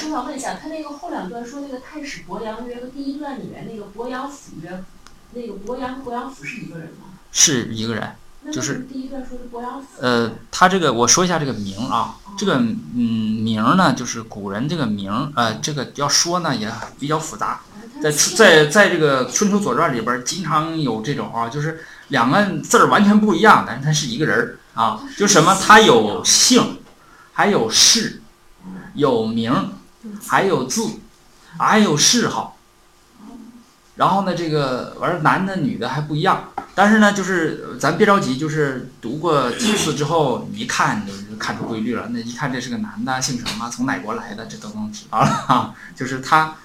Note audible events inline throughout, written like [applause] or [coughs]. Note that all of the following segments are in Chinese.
师，我想问一下，他那个后两段说那个太史伯阳约和第一段里面那个伯阳府约，那个伯阳和伯阳府是一个人吗？是一个人。就是为什么第一段说是伯阳府？呃，他这个我说一下这个名啊，这个嗯名呢，就是古人这个名，呃，这个要说呢也比较复杂，在在在这个《春秋左传》里边儿经常有这种啊，就是两个字儿完全不一样，但是他是一个人儿啊，就什么他有姓，还有氏，有名，还有字，还有谥号。然后呢，这个完了，男的女的还不一样，但是呢，就是咱别着急，就是读过几次之后，你一看你就看出规律了。那一看这是个男的，姓什么，从哪国来的，这都能知道了啊。就是他，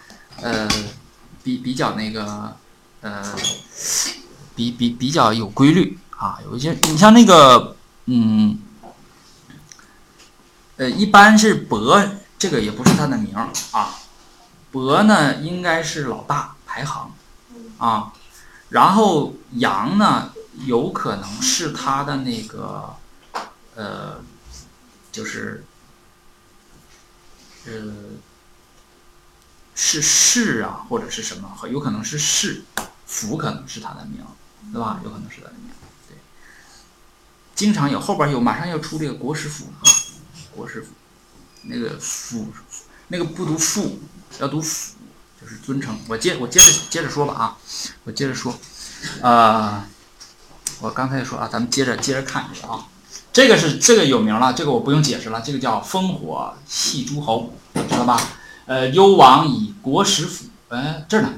呃，比比较那个，呃，比比比较有规律啊。有一些，你像那个，嗯，呃，一般是伯，这个也不是他的名儿啊。伯呢，应该是老大排行啊，然后杨呢，有可能是他的那个，呃，就是，呃，是氏啊，或者是什么，有可能是氏，福可能是他的名，对吧？有可能是他的名，对。经常有后边有，马上要出这个国师府啊，国师府，那个府，那个不读父，要读府，就是尊称。我接我接着接着说吧啊，我接着说，啊、我刚才说啊，咱们接着接着看这个啊，这个是这个有名了，这个我不用解释了，这个叫烽火戏诸侯，知道吧？呃，幽王以国使府，哎，这儿呢，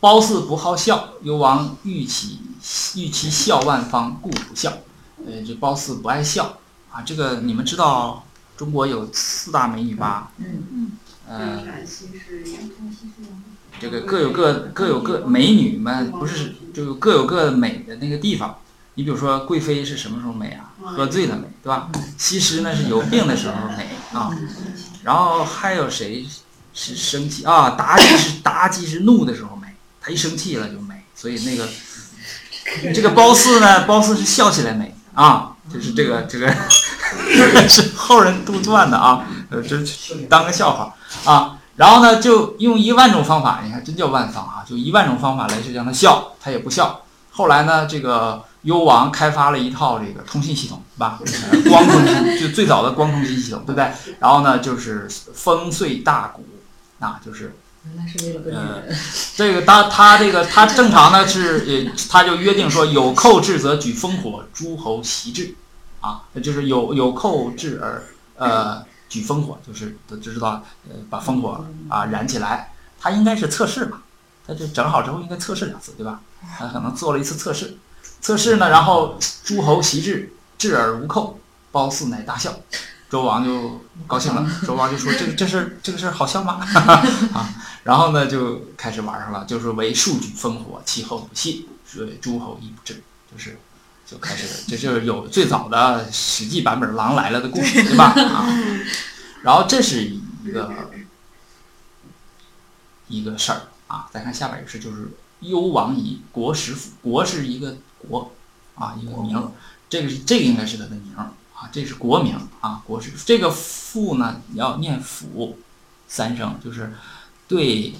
褒姒不好笑，幽王欲其欲其笑万方，故不笑。呃，这褒姒不爱笑啊，这个你们知道中国有四大美女吧？嗯呃，陕西是这个各有各各有各美女嘛不是就各有各美的那个地方。你比如说贵妃是什么时候美啊？喝醉了美，对吧？西施呢是有病的时候美啊。然后还有谁是生气啊？妲己是 [laughs] 妲己是怒的时候美，她一生气了就美。所以那个 [laughs] 这个褒姒呢，褒姒是笑起来美啊，就是这个这个 [laughs] 是后人杜撰的啊，呃，这当个笑话啊。然后呢，就用一万种方法，你看真叫万方啊，就一万种方法来去让他笑，他也不笑。后来呢，这个幽王开发了一套这个通信系统，是吧？呃光通信 [laughs] 就最早的光通信系统，对不对？然后呢，就是风碎大鼓，啊，就是原来是为了呃人。这个他他这个他正常呢是呃，他就约定说有寇至则举烽火，诸侯袭至，啊，就是有有寇至而呃举烽火，就是都知道呃把烽火啊燃起来，他应该是测试嘛，他就整好之后应该测试两次，对吧？他可能做了一次测试，测试呢，然后诸侯袭至，至而无寇，褒姒乃大笑。周王就高兴了，周王就说：“这个这事这个事好笑吗？” [laughs] 啊，然后呢就开始玩上了，就是为数举烽火，其后不泄，所以诸侯亦不至，就是就开始，这就是有最早的《史记》版本《狼来了》的故事，对吧？[laughs] 啊，然后这是一个一个事儿啊。再看下边一个事，就是幽王以国使府，国是一个国啊，一个名儿，这个是这个应该是他的名儿啊，这是国名啊，国使这个父呢，你要念府三声，就是对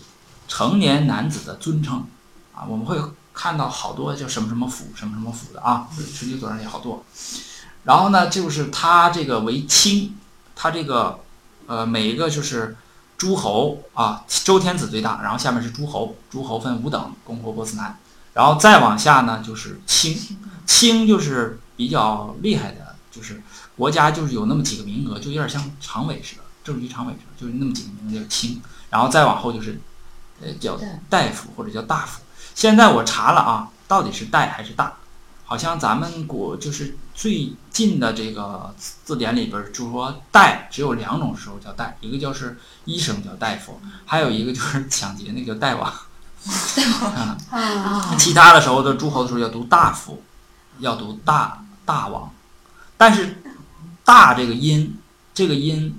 成年男子的尊称啊，我们会看到好多叫什么什么府、什么什么府的啊，《春秋左传》里好多。然后呢，就是他这个为卿，他这个呃每一个就是诸侯啊，周天子最大，然后下面是诸侯，诸侯分五等，公侯伯子男，然后再往下呢就是卿，卿就是比较厉害的，就是国家就是有那么几个名额，就有点像常委似的，政局常委似的，就是那么几个名额叫卿，然后再往后就是呃叫大夫或者叫大夫。现在我查了啊，到底是大还是大？好像咱们国就是最近的这个字典里边儿就说大只有两种时候叫大，一个就是医生叫大夫，还有一个就是抢劫那个叫大王。其他的时候的诸侯的时候要读大夫，要读大大王，但是大这个音，这个音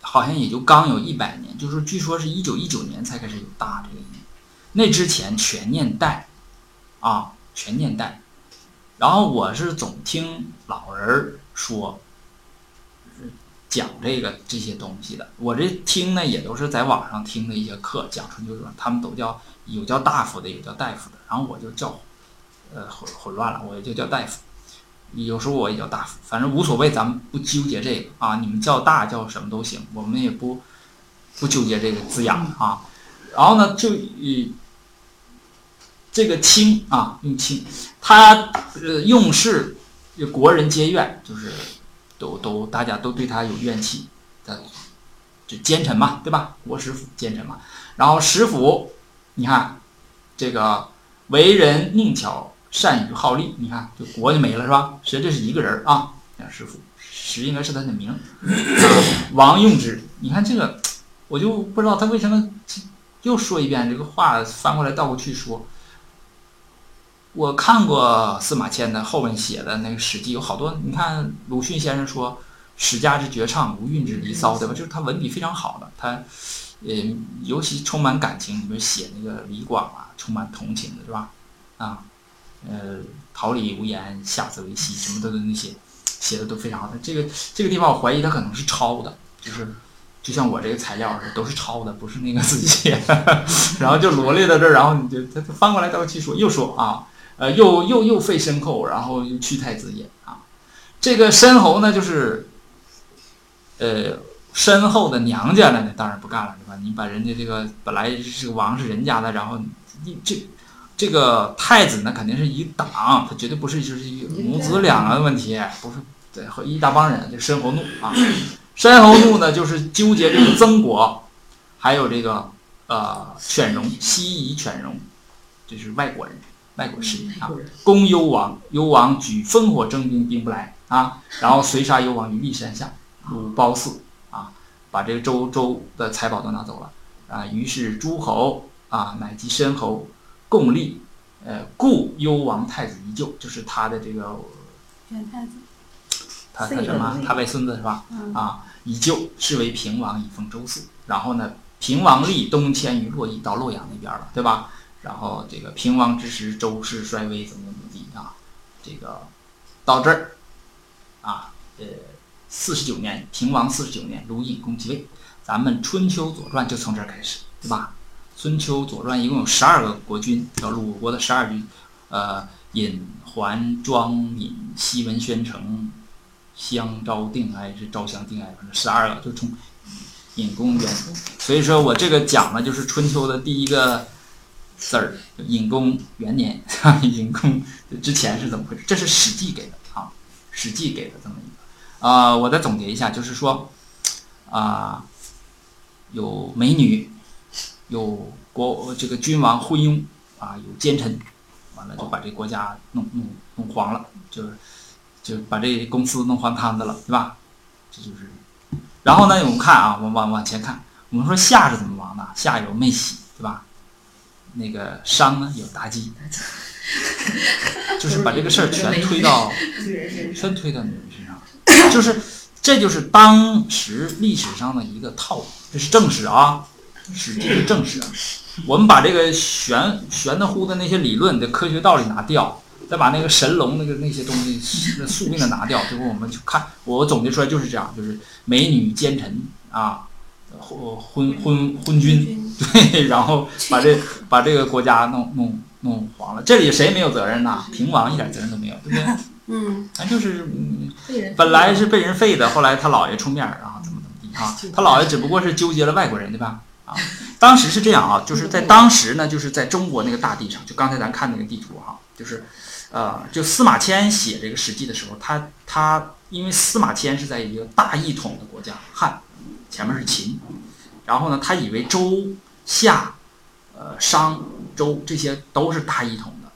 好像也就刚有一百年，就是据说是一九一九年才开始有大这个音，那之前全念代，啊，全念代。然后我是总听老人说，讲这个这些东西的。我这听呢也都是在网上听的一些课，讲春秋战国，他们都叫有叫大夫的，有叫大夫的，然后我就叫呃混混乱了，我就叫大夫。有时候我也叫大夫，反正无所谓，咱们不纠结这个啊。你们叫大叫什么都行，我们也不不纠结这个字眼啊。然后呢，就以这个卿啊，用卿，他呃用事，国人皆怨，就是都都大家都对他有怨气的，就奸臣嘛，对吧？国师府奸臣嘛。然后石府，你看这个为人佞巧。善于好利，你看，就国就没了是吧？实际这是一个人啊，师府，实应该是他的名。王用之，你看这个，我就不知道他为什么又说一遍这个话，翻过来倒过去说。我看过司马迁的后面写的那个《史记》，有好多，你看鲁迅先生说“史家之绝唱，无韵之离骚”，对吧？就是他文笔非常好的，他呃，尤其充满感情，比如写那个李广啊，充满同情的是吧？啊。呃，桃李无言，下自为溪，什么的那些写的都非常好。这个这个地方，我怀疑他可能是抄的，就是就像我这个材料似的，都是抄的，不是那个自己写。[laughs] 然后就罗列到这儿，然后你就他翻过来倒过去说，又说啊，呃，又又又废申后，然后又去太子也啊。这个申侯呢，就是呃申后的娘家了呢，当然不干了，对吧？你把人家这个本来是个王是人家的，然后你这。这个太子呢，肯定是一党，他绝对不是就是母子两个的问题，不是对和一大帮人。这申侯怒啊，申侯怒呢，就是纠结这个曾国，还有这个呃犬戎西夷犬戎，这是外国人，外国势力啊。攻幽王，幽王举烽火征兵，兵不来啊，然后随杀幽王于骊山下，鲁褒姒啊，把这个周周的财宝都拿走了啊。于是诸侯啊，乃及申侯。共立，呃，故幽王太子依旧，就是他的这个，太子，他他什么？他外孙子是吧？啊，依旧是为平王，以封周嗣。然后呢，平王立东迁于洛邑，到洛阳那边了，对吧？然后这个平王之时，周室衰微，怎么怎么地啊？这个到这儿，啊，呃，四十九年，平王四十九年，鲁隐公即位。咱们春秋左传就从这儿开始，对吧？春秋左传一共有十二个国君，叫鲁国的十二君，呃，隐、桓、庄、闵、西文、宣、城、襄、昭、定、哀是昭襄、定、哀，反正十二个，就从隐公元。所以说我这个讲的就是春秋的第一个字儿，尹公元年。[laughs] 尹公之前是怎么回事？这是《史记》给的啊，《史记》给的这么一个。啊，我再总结一下，就是说，啊，有美女。有国这个君王昏庸啊，有奸臣，完了就把这国家弄弄弄黄了，就是就把这公司弄黄摊子了，对吧？这就是。然后呢，我们看啊，我往往前看，我们说夏是怎么亡的？夏有妹喜，对吧？那个商呢有妲己，[laughs] 就是把这个事儿全推到全推到女人身上，就是这就是当时历史上的一个套路，这是正史啊。史记是正史，我们把这个玄玄的乎的那些理论的科学道理拿掉，再把那个神龙那个那些东西那宿命的拿掉，最后我们去看，我总结出来就是这样，就是美女奸臣啊，昏昏昏昏君，[laughs] 对，然后把这把这个国家弄弄弄黄了。这里谁没有责任呐？平王一点责任都没有，对不对？[laughs] 嗯，咱就是本来是被人废的，后来他姥爷出面，然后怎么怎么地啊？他姥爷只不过是纠结了外国人，对吧？啊，[laughs] 当时是这样啊，就是在当时呢，就是在中国那个大地上，就刚才咱看那个地图哈，就是，呃，就司马迁写这个史记的时候，他他因为司马迁是在一个大一统的国家汉，前面是秦，然后呢，他以为周夏，呃，商周这些都是大一统的，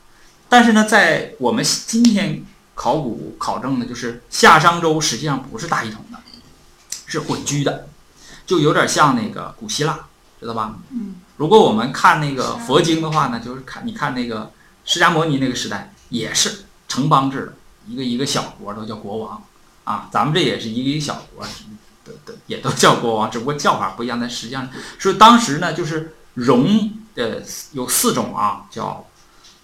但是呢，在我们今天考古考证的，就是夏商周实际上不是大一统的，是混居的，就有点像那个古希腊。知道吧？嗯，如果我们看那个佛经的话呢，就是看你看那个释迦牟尼那个时代也是城邦制的，一个一个小国都叫国王啊。咱们这也是一个一个小国，的的也都叫国王，只不过叫法不一样。但实际上，所以当时呢，就是戎呃有四种啊，叫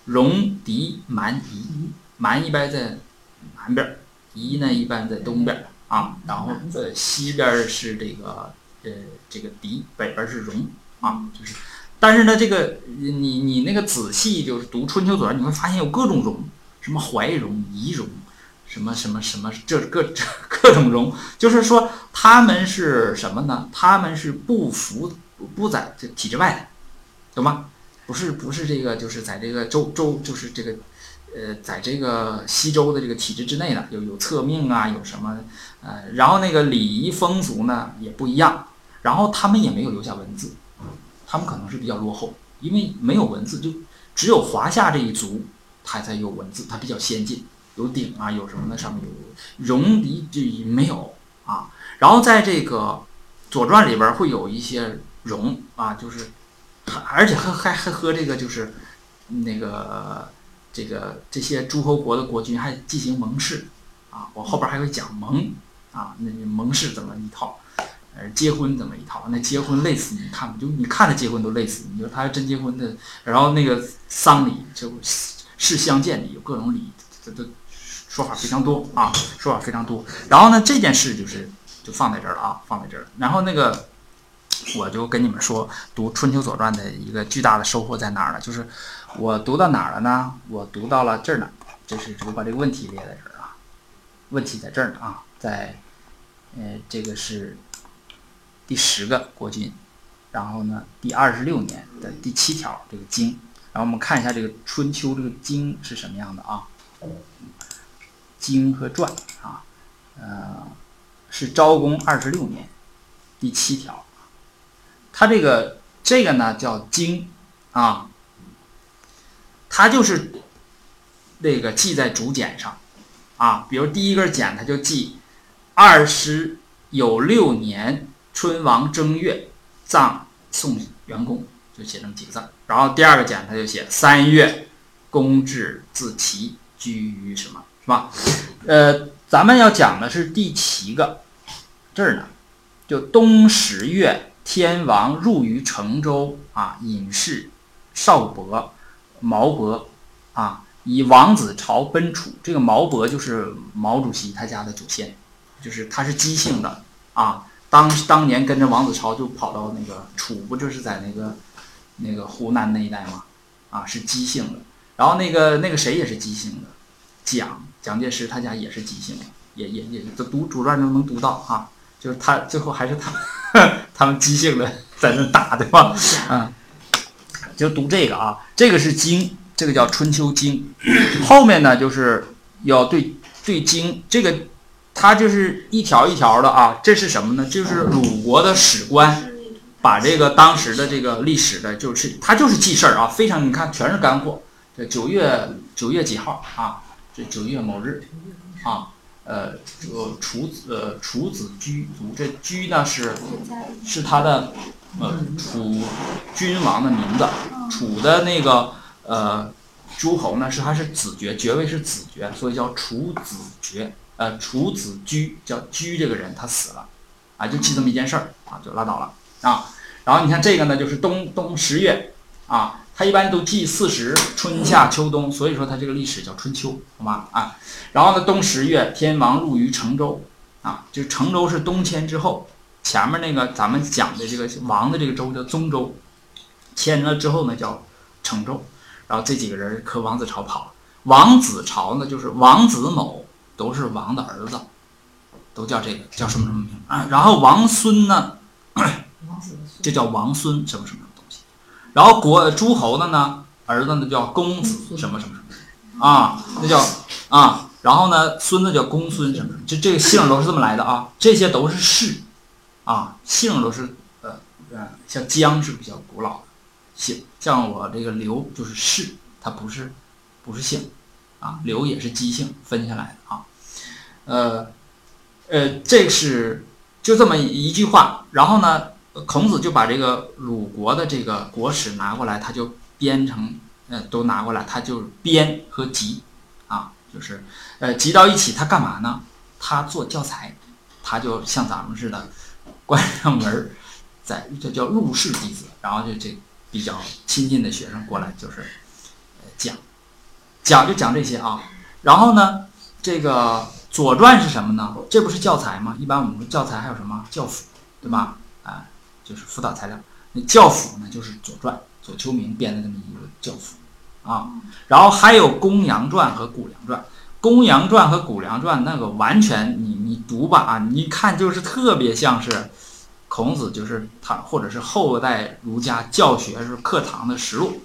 戎、狄、蛮、夷。蛮一般在南边，夷呢一般在东边。啊，然后呃西边是这个呃这个狄，北边是戎啊，就是，但是呢，这个你你那个仔细就是读《春秋左传》，你会发现有各种戎，什么怀戎、夷戎，什么什么什么这各 [laughs] 各种戎，就是说他们是什么呢？他们是不服不在这体制外的，懂吗？不是不是这个，就是在这个周周就是这个。呃，在这个西周的这个体制之内呢，有有册命啊，有什么呃，然后那个礼仪风俗呢也不一样，然后他们也没有留下文字，他们可能是比较落后，因为没有文字，就只有华夏这一族，它才有文字，它比较先进，有鼎啊，有什么呢？上面有戎狄就没有啊。然后在这个《左传》里边会有一些戎啊，就是而且还还还和这个就是那个。这个这些诸侯国的国君还进行盟誓，啊，我后边还会讲盟，啊，那盟誓怎么一套，呃，结婚怎么一套，那结婚累死你看不，就你看着结婚都累死你，说他要真结婚的，然后那个丧礼就是相见礼，有各种礼，这这说法非常多啊，说法非常多。然后呢，这件事就是就放在这儿了啊，放在这儿了。然后那个我就跟你们说，读《春秋左传》的一个巨大的收获在哪儿呢？就是。我读到哪儿了呢？我读到了这儿呢，就是我把这个问题列在这儿啊，问题在这儿呢啊，在，呃，这个是第十个国君，然后呢，第二十六年的第七条这个经，然后我们看一下这个春秋这个经是什么样的啊？经和传啊，呃，是昭公二十六年第七条，它这个这个呢叫经啊。它就是那个记在竹简上，啊，比如第一根简，它就记二十有六年春王正月葬宋元公，就写这么几个字。然后第二个简，它就写三月公至自齐居于什么，是吧？呃，咱们要讲的是第七个这儿呢，就冬十月，天王入于成州啊，隐士少伯。毛伯，啊，以王子朝奔楚。这个毛伯就是毛主席他家的祖先，就是他是姬姓的啊。当当年跟着王子朝就跑到那个楚，不就是在那个那个湖南那一带吗？啊，是姬姓的。然后那个那个谁也是姬姓的，蒋蒋介石他家也是姬姓的，也也也这读主传中能读到啊。就是他最后还是他 [laughs] 他们姬姓的在那打对吧？嗯。就读这个啊，这个是经，这个叫《春秋经》，后面呢就是要对对经，这个它就是一条一条的啊。这是什么呢？就是鲁国的史官把这个当时的这个历史的，就是他就是记事儿啊，非常你看全是干货。这九月九月几号啊？这九月某日啊，呃，呃，楚子呃楚子居族，这居呢是是他的。呃，楚君王的名字，楚的那个呃诸侯呢是他是子爵，爵位是子爵，所以叫楚子爵。呃，楚子居叫居这个人他死了，啊，就记这么一件事儿啊，就拉倒了啊。然后你看这个呢，就是冬冬十月啊，他一般都记四时，春夏秋冬，所以说他这个历史叫春秋，好吗？啊，然后呢，冬十月，天王入于成州，啊，就成州是东迁之后。前面那个咱们讲的这个王的这个州叫宗州，迁了之后呢叫成州，然后这几个人和王子朝跑了。王子朝呢就是王子某都是王的儿子，都叫这个叫什么什么名啊？然后王孙呢，就叫王孙什么什么。然后国诸侯的呢儿子呢叫公子什么什么什么。啊，那叫啊。然后呢孙子叫公孙什么什么，就这个姓都是这么来的啊，这些都是氏。啊，姓都是呃呃，像姜是比较古老的姓，像我这个刘就是氏，它不是不是姓，啊，刘也是姬姓分下来的啊，呃呃，这是就这么一句话，然后呢，孔子就把这个鲁国的这个国史拿过来，他就编成，呃，都拿过来，他就编和集，啊，就是呃集到一起，他干嘛呢？他做教材，他就像咱们似的。关上门儿，在这叫入室弟子，然后就这比较亲近的学生过来，就是呃讲讲就讲这些啊。然后呢，这个左传》是什么呢？这不是教材吗？一般我们说教材还有什么教辅，对吧？啊，就是辅导材料。那教辅呢，就是《左传》，左丘明编的这么一个教辅啊。然后还有《公羊传》和《谷梁传》。《公羊传》和《谷梁传》那个完全，你你读吧啊，你看就是特别像是孔子，就是他或者是后代儒家教学是课堂的实录，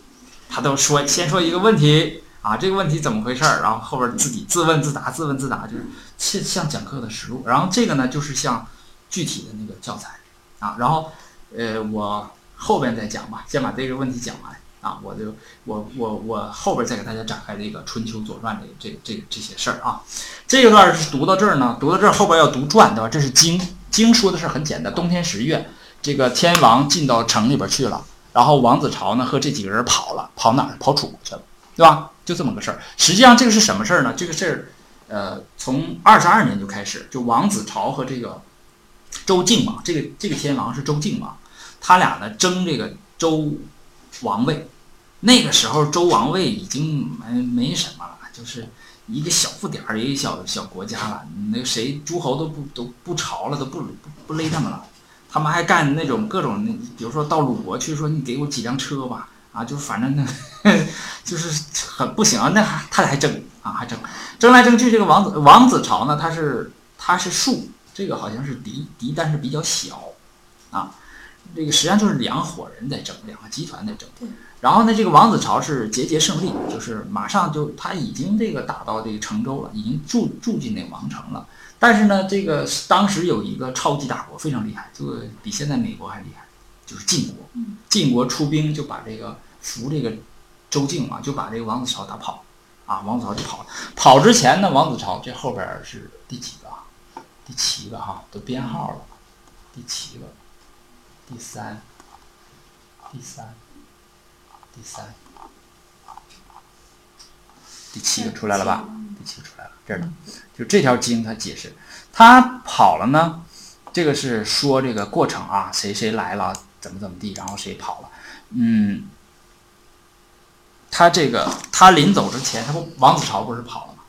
他都说先说一个问题啊，这个问题怎么回事儿，然后后边自己自问自答，自问自答，就是像像讲课的实录。然后这个呢，就是像具体的那个教材啊。然后呃，我后边再讲吧，先把这个问题讲完。啊，我就我我我后边再给大家展开这个《春秋左传》这这这这些事儿啊。这一段是读到这儿呢，读到这儿后边要读传，对吧？这是经，经说的是很简单。冬天十月，这个天王进到城里边去了，然后王子朝呢和这几个人跑了，跑哪儿？跑楚国去了，对吧？就这么个事儿。实际上这个是什么事儿呢？这个事儿，呃，从二十二年就开始，就王子朝和这个周敬王，这个这个天王是周敬王，他俩呢争这个周。王位，那个时候周王位已经没没什么了，就是一个小不点儿一个小小国家了。那谁诸侯都不都不朝了，都不不不勒他们了。他们还干那种各种那，比如说到鲁国去说你给我几辆车吧，啊，就反正那 [laughs] 就是很不行啊。那他俩还争啊，还争争来争去。这个王子王子朝呢，他是他是庶，这个好像是嫡嫡，但是比较小啊。这个实际上就是两伙人在争，两个集团在争。然后呢，这个王子朝是节节胜利，就是马上就他已经这个打到这个成州了，已经住住进那个王城了。但是呢，这个当时有一个超级大国非常厉害，就比现在美国还厉害，就是晋国。晋国出兵就把这个扶这个周敬嘛，就把这个王子朝打跑。啊，王子朝就跑了。跑之前呢，王子朝这后边是第几个？第七个哈，都编号了，第七个。第三，第三，第三，第七个出来了吧？第七个出来了，这儿呢，就这条经它解释，他跑了呢，这个是说这个过程啊，谁谁来了，怎么怎么地，然后谁跑了，嗯，他这个他临走之前，他不王子朝不是跑了吗？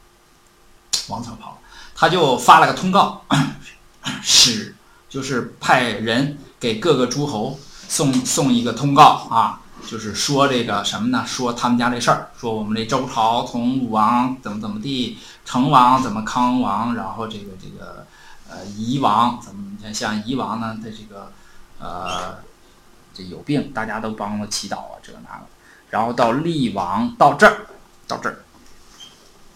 王子朝跑了，他就发了个通告，[coughs] 使就是派人。给各个诸侯送送一个通告啊，就是说这个什么呢？说他们家这事儿，说我们这周朝从武王怎么怎么地，成王怎么康王，然后这个这个呃夷王怎么像像夷王呢？他这个呃这有病，大家都帮他祈祷啊，这个那个，然后到厉王到这儿，到这儿，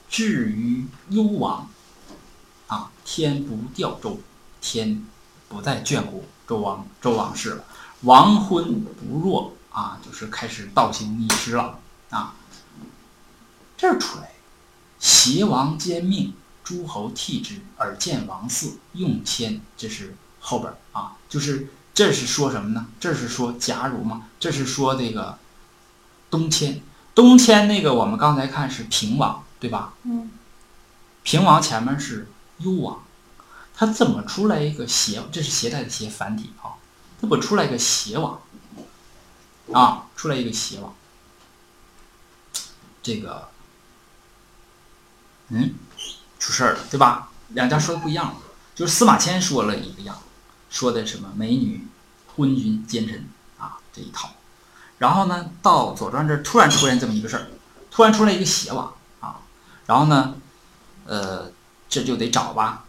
至于幽王啊，天不掉周，天不再眷顾。周王周王室了，亡婚不弱啊，就是开始倒行逆施了啊。这儿出来，邪王兼命，诸侯替之而见王嗣，用迁。这是后边啊，就是这是说什么呢？这是说假如嘛？这是说这个东迁。东迁那个我们刚才看是平王，对吧？嗯。平王前面是幽王。他怎么出来一个邪？这是携带的携繁体啊，怎么出来一个邪王？啊，出来一个邪王。这个，嗯，出事儿了，对吧？两家说的不一样，就是司马迁说了一个样，说的什么美女昏君奸臣啊这一套，然后呢，到左传这突然出现这么一个事儿，突然出来一个邪王啊，然后呢，呃，这就得找吧。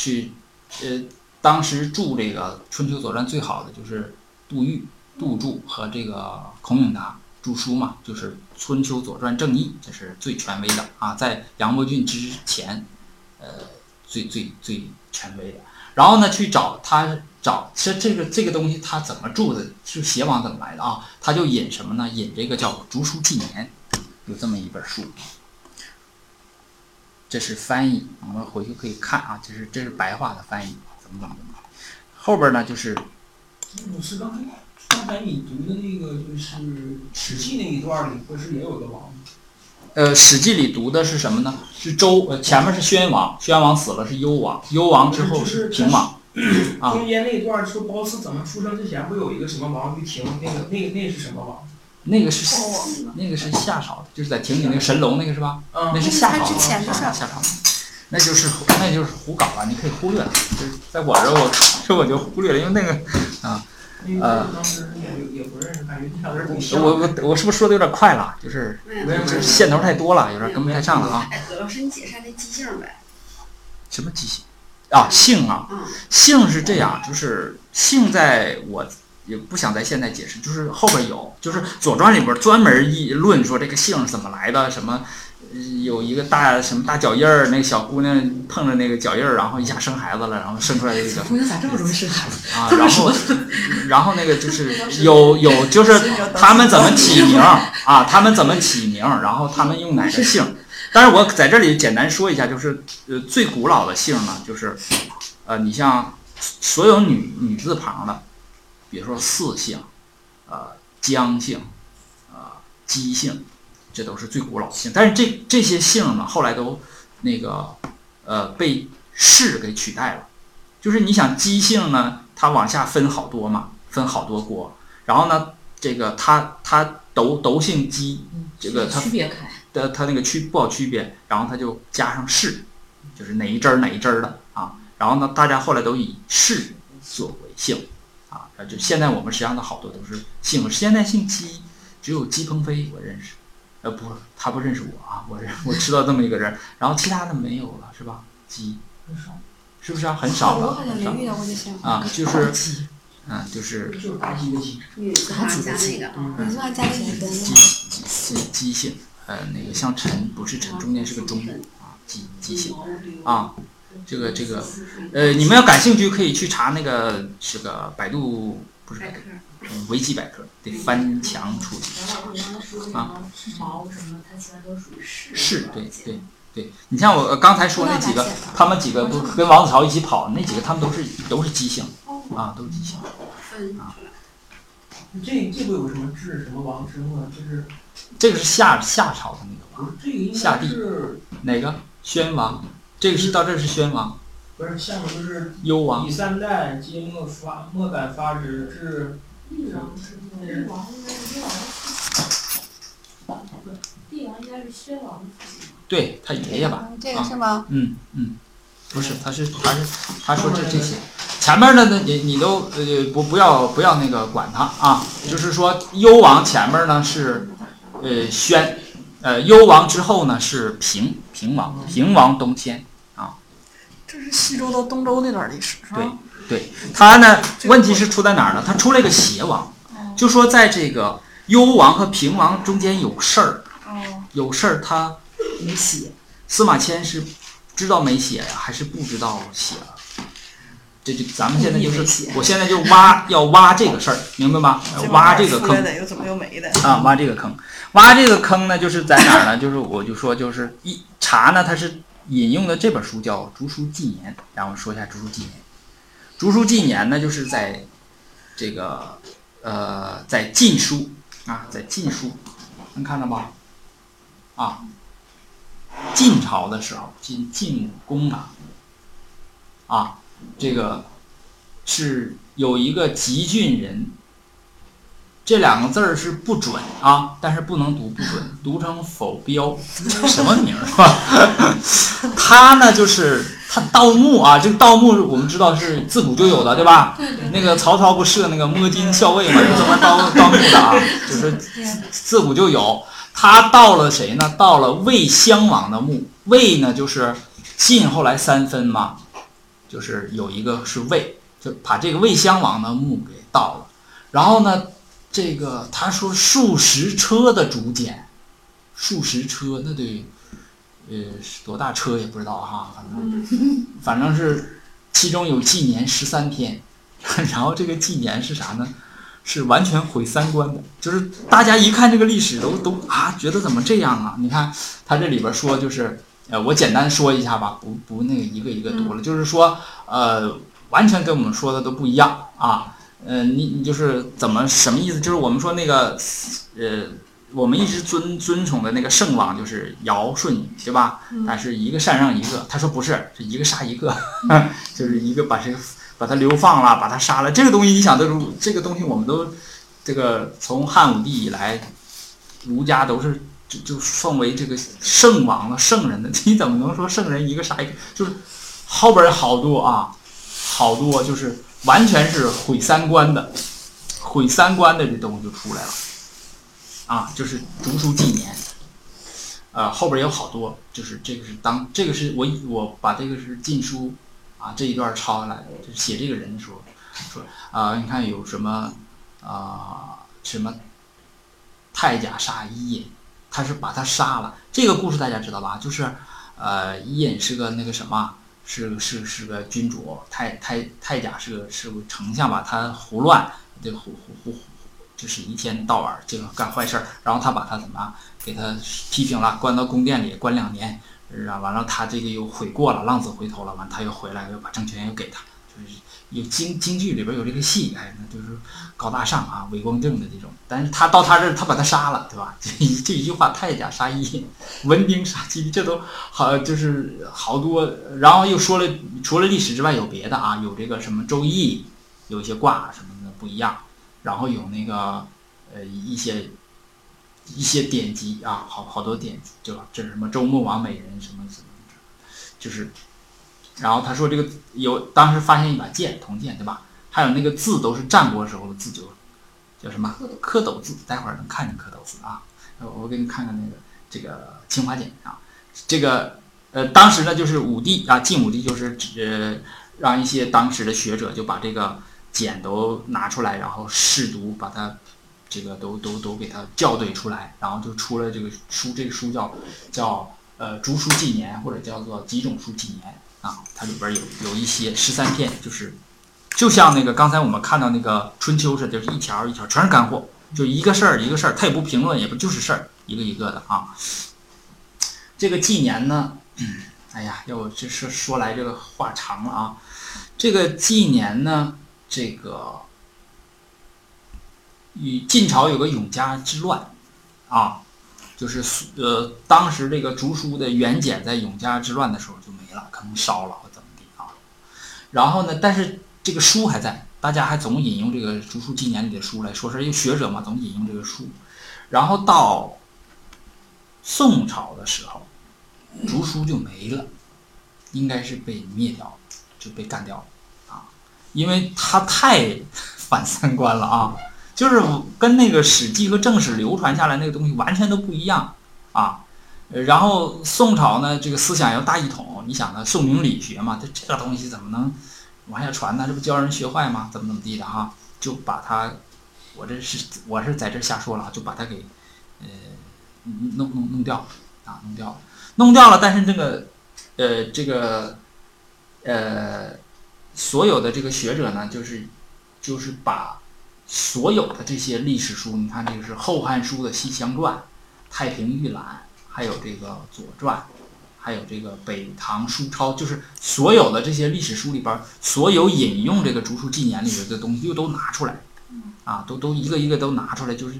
去，呃，当时著这个《春秋左传》最好的就是杜预、杜注和这个孔颖达著书嘛，就是《春秋左传正义》，这是最权威的啊，在杨伯峻之前，呃，最最最权威的。然后呢，去找他找，其实这个这个东西他怎么注的，是写往怎么来的啊？他就引什么呢？引这个叫《竹书纪年》，有这么一本书。这是翻译，我们回去可以看啊。这是这是白话的翻译，怎么怎么怎么。后边呢就是，老师刚才刚才你读的那个就是《史记》那一段里，不是也有个王吗？呃，《史记》里读的是什么呢？是周，呃，前面是宣王，宣王死了是幽王，幽王之后是平王。啊，中间那一段说褒姒怎么出生之前不有一个什么王于庭？那个那个那是什么王？那个是那个是夏朝的，就是在亭里那个神龙那个是吧？那是夏朝的。夏朝的。那就是那就是胡搞了，你可以忽略了。就是在我这我这我就忽略了，因为那个啊，呃我。我我我是不是说的有点快了？就是就是线头太多了，有点跟不太上了啊。哎，老师，你解释下这记性呗？什么记性啊？性啊，嗯性是这样，就是性在我也不想在现在解释，就是后边有，就是《左传》里边专门议论说这个姓怎么来的，什么。呃有一个大什么大脚印儿，那个小姑娘碰着那个脚印儿，然后一下生孩子了，然后生出来这个姑娘咋这么容易生孩子？啊，然后 [laughs] 然后那个就是有有就是他们怎么起名啊？他们怎么起名？然后他们用哪个姓？但是我在这里简单说一下，就是呃最古老的姓呢，就是呃你像所有女女字旁的，比如说四姓，呃姜姓，呃姬姓，这都是最古老的姓。但是这这些姓呢，后来都那个呃被氏给取代了。就是你想姬姓呢，它往下分好多嘛，分好多国，然后呢，这个它它都都姓姬，这个它区别开，的它那个区不好区别，然后它就加上氏，就是哪一支儿哪一支儿的啊。然后呢，大家后来都以氏作为姓啊。就现在我们实际上的好多都是姓，现在姓姬只有姬鹏飞我认识，呃不，他不认识我啊，我认我知道这么一个人，然后其他的没有了是吧？姬很少，是不是啊？很少了，我好像很少没遇到过这些。啊，就是嗯，就是就是妲己的鸡。女字旁加那个，你说加个一灯姬姬姬姓，呃，那个像陈不是陈，中间是个中啊，姬姬姓啊。这个这个，呃，你们要感兴趣可以去查那个这个百度不是百度，嗯维基百科，得翻墙出去。然后你刚才说那个毛什么，它其他都属于氏。是，对对对。你像我呃刚才说那几个，他们几个不跟王子豪一起跑那几个，他们都是都是姬姓啊，都是姬姓。分出来。这这不有什么智什么王之吗？就是这个是夏夏朝的那个王，不是这个应该夏帝哪个？宣王，这个是到这儿是宣王，不是下面就是幽王第三代皆莫发莫敢发之至帝王是那个帝王应该是燕王的父亲，不是帝王应该是宣王的父亲。对他爷爷吧？这个是吗？嗯嗯，不是，他是他是他说这这些，前面的呢你你都呃不不要不要那个管他啊，就是说幽王前面呢是呃宣，呃幽王之后呢是平平王，平王东迁。这是西周到东周那段历史是吧？对对他呢，问题是出在哪儿呢？他出了一个邪王，就说在这个幽王和平王中间有事儿，哦，有事儿他没写，司马迁是知道没写呀，还是不知道写了？这就咱们现在就是我现在就挖要挖这个事儿，明白吗？挖这个坑又怎么又没的？啊，挖这个坑，挖这个坑呢，就是在哪儿呢？就是我就说，就是一查呢，它是引用的这本书叫《竹书纪年》，然后说一下《竹书纪年》。《竹书纪年》呢，就是在这个呃，在晋书啊，在晋书，能看到吗？啊，晋朝的时候，晋晋武公啊，啊，这个是有一个吉郡人，这两个字儿是不准啊，但是不能读不准，读成否标，[laughs] 什么名儿是吧？他呢就是他盗墓啊，这个盗墓我们知道是自古就有的，对吧？对对。那个曹操不设那个摸金校尉嘛，就专门盗盗墓的啊，就是自古就有。他盗了谁呢？盗了魏襄王的墓。魏呢，就是晋后来三分嘛，就是有一个是魏，就把这个魏襄王的墓给盗了。然后呢，这个他说数十车的竹简，数十车那得呃是多大车也不知道哈，反正反正是其中有纪年十三篇，[laughs] 然后这个纪年是啥呢？是完全毁三观的，就是大家一看这个历史都都啊，觉得怎么这样啊？你看他这里边说就是，呃，我简单说一下吧，不不那个一个一个读了，就是说，呃，完全跟我们说的都不一样啊。呃，你你就是怎么什么意思？就是我们说那个，呃，我们一直尊尊崇的那个圣王就是尧舜禹，对吧？但是一个禅让一个，他说不是，是一个杀一个，[laughs] 就是一个把这个把他流放了，把他杀了。这个东西你想，都这个东西我们都这个从汉武帝以来，儒家都是就就奉为这个圣王了，圣人的，[laughs] 你怎么能说圣人一个杀一个？就是后边好多啊，好多就是完全是毁三观的，毁三观的这东西就出来了，啊，就是竹书纪年，呃，后边有好多，就是这个是当这个是我我把这个是《禁书》啊这一段抄下来的，就是写这个人的时候说啊、你看有什么啊、什么太甲杀伊尹，他是把他杀了。这个故事大家知道吧？就是呃，伊尹是个那个什么，是是是个君主，太太太甲是个是个丞相吧，他胡乱，这胡胡胡胡，就是一天到晚这个干坏事儿，然后他把他怎么给他批评了，关到宫殿里关两年，然完了他这个又悔过了，浪子回头了，完他又回来又把政权又给他，就是有京京剧里边有这个戏，哎，那就是高大上啊，伟光正的这种。但是他到他这儿，他把他杀了，对吧？[laughs] 这一这一句话，太甲杀伊尹，文兵杀鸡，这都好，就是好多。然后又说了，除了历史之外，有别的啊，有这个什么周易，有一些卦什么的不一样，然后有那个呃一些一些典籍啊，好好多典籍，对吧？这什么周穆王美人什么什么，就是。然后他说这个有当时发现一把剑，铜剑，对吧？还有那个字都是战国时候的字，就叫什么蝌蚪字，待会儿能看见蝌蚪字啊。呃我给你看看那个这个青花简啊，这个呃当时呢就是武帝啊，晋武帝就是指让一些当时的学者就把这个简都拿出来，然后试读，把它这个都都都给它校对出来，然后就出了这个书，这个书叫叫呃《竹书纪年》或者叫做《几种书纪年》啊，它里边有有一些十三篇，就是就像那个刚才我们看到那个春秋似的，就是一条一条全是干货，就一个事儿一个事儿，它也不评论，也不就是事儿，一个一个的啊。这个纪年呢，[clears throat] 哎呀，要我这说说来这个话长了啊。这个纪年呢，这个与晋朝有个永嘉之乱啊，就是呃，当时这个竹书的原简在永嘉之乱的时候就了，可能烧了或怎么地啊。然后呢，但是这个书还在，大家还总引用这个《竹书纪年》里的书来说，是因为学者嘛，总引用这个书。然后到宋朝的时候，竹书就没了，应该是被灭掉了，就被干掉了啊，因为它太 [laughs] 反三观了啊。就是跟那个《史记》和正史流传下来那个东西完全都不一样啊。然后宋朝呢，这个思想要大一统，你想呢，宋明理学嘛，这这个东西怎么能往下传呢？这不教人学坏吗？怎么怎么地的哈？就把它，我这是我是在这瞎说了啊，就把它给呃弄弄弄掉啊，弄掉了，弄掉了。但是这个呃这个呃所有的这个学者呢，就是就是把。所有的这些历史书，你看这个是《后汉书》的《西厢传》，《太平御览》，还有这个《左传》，还有这个《北唐书钞》，就是所有的这些历史书里边，所有引用这个《竹书纪年》里边的东西，又都拿出来，啊，都都一个一个都拿出来，就是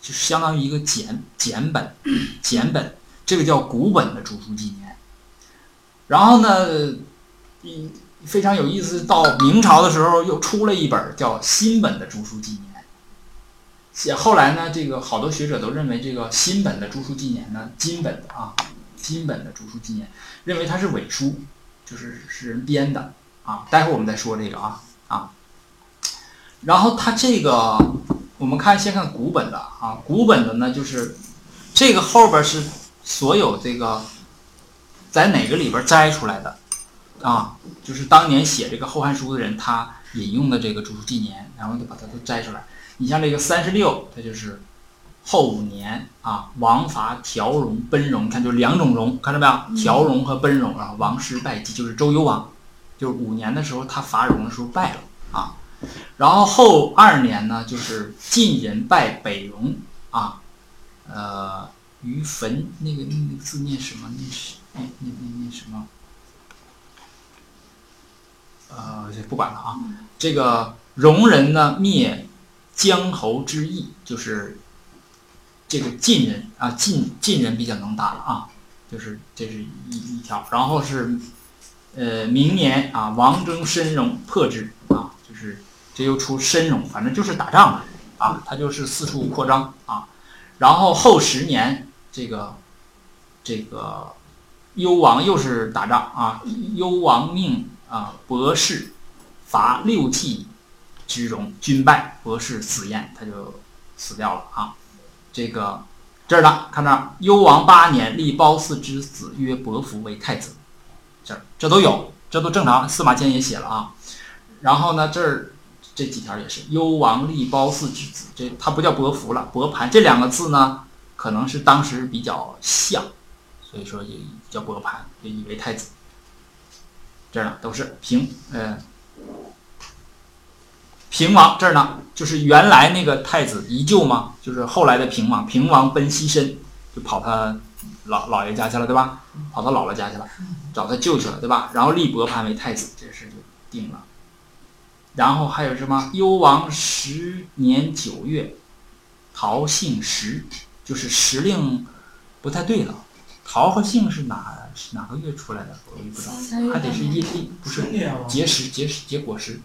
就是相当于一个简简本，[clears throat] 简本，这个叫古本的《竹书纪年》。然后呢，嗯。非常有意思，到明朝的时候又出了一本叫新本的《竹书纪年》。写后来呢，这个好多学者都认为这个新本的《著书纪年》呢，金本的啊，金本的《著书纪年》，认为它是伪书，就是是人编的啊。待会儿我们再说这个啊啊。然后它这个，我们看先看古本的啊，古本的呢就是这个后边是所有这个在哪个里边摘出来的。啊，就是当年写这个《后汉书》的人，他引用的这个《著书纪年》，然后就把它都摘出来。你像这个三十六，它就是后五年啊，王伐条戎、奔戎，你看就两种戎，看到没有？条戎和奔戎，然后王师败绩，就是周幽王，就是五年的时候他伐戎的时候败了啊。然后后二年呢，就是晋人败北戎啊，呃，于坟那个那个字念什么？念是念念念念什么？呃，不管了啊。这个戎人呢，灭江侯之役，就是这个晋人啊，晋晋人比较能打了啊，就是这是一一条。然后是呃，明年啊，王征申戎破之啊，就是这又出申戎，反正就是打仗嘛啊，他就是四处扩张啊。然后后十年这个这个幽王又是打仗啊，幽王命啊博士伐六骑之戎，军败，博士死焉，他就死掉了啊。这个这儿呢，看这儿，幽王八年立褒姒之子曰伯服为太子，这儿这都有，这都正常，司马迁也写了啊。然后呢，这儿这几条也是幽王立褒姒之子，这他不叫伯服了，伯盘这两个字呢，可能是当时比较像，所以说也叫伯盘，就以为太子。这儿呢都是平，呃，平王这儿呢，就是原来那个太子宜臼嘛，就是后来的平王，平王奔西申，就跑他老姥爷家去了，对吧？跑他姥姥家去了，找他舅去了，对吧？然后立伯盘为太子，这事就定了。然后还有什么？幽王十年九月，陶姓石，就是时令不太对了。陶和姓是哪是哪个月出来的？我也不知道，还得是阴历，不是那样吗？结石结石结果实。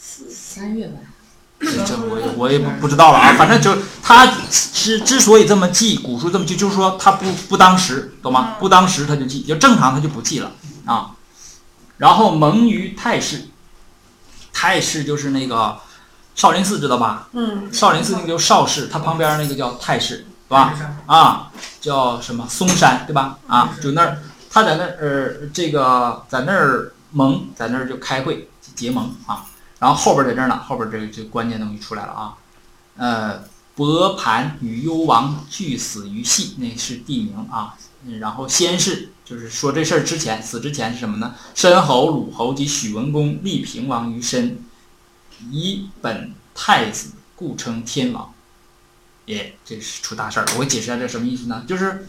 三月吧。这这我也我也不不知道了啊，反正就他之之所以这么记，古书这么记，就是说他不不当时，懂吗？不当时他就记，就正常他就不记了啊。然后蒙于太师，太师就是那个少林寺知道吧？嗯，少林寺那个叫少室，他旁边那个叫太师，对吧？啊，叫什么嵩山，对吧？啊，就那儿，他在那儿，呃，这个在那儿盟，在那儿就开会结盟啊。然后后边在这儿呢，后边这个这关键东西出来了啊。呃，伯盘与幽王俱死于戏，那是地名啊。然后先是就是说这事儿之前死之前是什么呢？申侯、鲁侯及许文公立平王于申，以本太子，故称天王。耶，这是出大事儿了。我解释一下这什么意思呢？就是，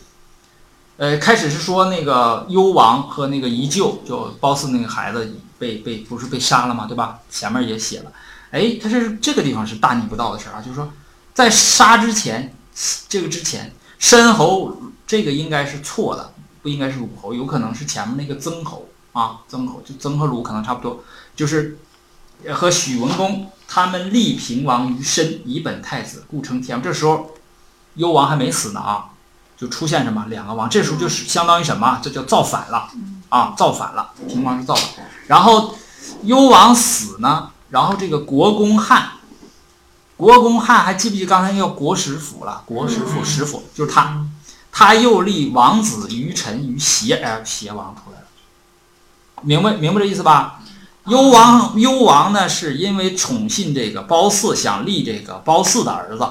呃，开始是说那个幽王和那个宜臼，就褒姒那个孩子被被不是被杀了吗？对吧？前面也写了。哎，他是这个地方是大逆不道的事儿啊，就是说在杀之前，这个之前，申侯这个应该是错的，不应该是鲁侯，有可能是前面那个曾侯啊，曾侯就曾和鲁可能差不多，就是和许文公他们立平王于申，以本太子，故称天。这时候幽王还没死呢啊，就出现什么两个王，这时候就是相当于什么？这叫造反了啊，造反了，平王是造反。然后幽王死呢，然后这个国公汉，国公汉还记不记得刚才那个国史府了？国史府史府就是他，他又立王子于臣于邪，哎，邪王出来了，明白明白这意思吧？幽王幽王呢，是因为宠信这个褒姒，想立这个褒姒的儿子，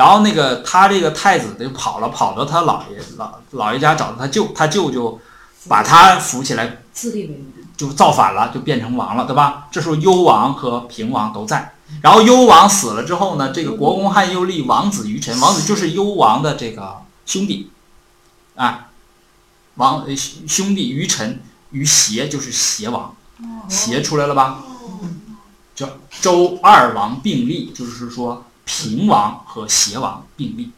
然后那个他这个太子就跑了，跑到他姥爷老姥爷家找到他舅，他舅舅把他扶起来，自立为王。就造反了，就变成王了，对吧？这时候幽王和平王都在，然后幽王死了之后呢，这个国公汉又立王子于臣，王子就是幽王的这个兄弟，啊，王呃兄弟于臣于邪就是邪王，邪出来了吧？叫周二王并立，就是说平王和邪王并立。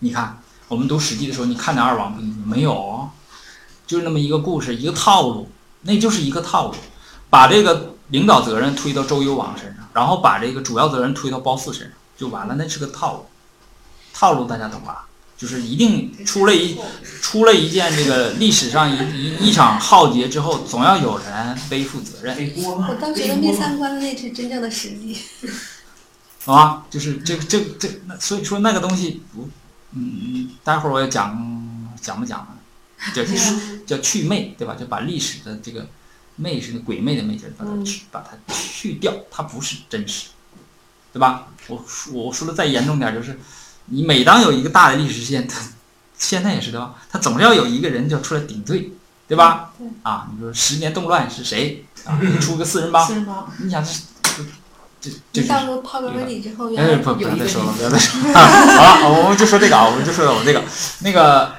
你看，我们读《史记》的时候，你看见二王并立没有哦？就是那么一个故事，一个套路，那就是一个套路，把这个领导责任推到周幽王身上，然后把这个主要责任推到褒姒身上，就完了。那是个套路，套路大家懂吧？就是一定出了一出了一件这个历史上一一一场浩劫之后，总要有人背负责任。我倒觉得灭三观的那是真正的实力。好吧？就是这这这，那所以说那个东西不，嗯嗯，待会儿我要讲讲不讲啊？叫叫去魅，对吧？就把历史的这个魅是鬼魅的魅劲儿，把它去把它去掉，它不是真实，对吧？我说我说的再严重点儿，就是你每当有一个大的历史事件，它现在也是对吧？它总是要有一个人就出来顶罪，对吧？对啊，你说十年动乱是谁啊？出个四人帮，四人帮，你想这这这你是到时候泡个杯里之后，原哎，来不，[laughs] 不要再说了，不要再说了。好了，我们就说这个啊，我们就说我这个那个，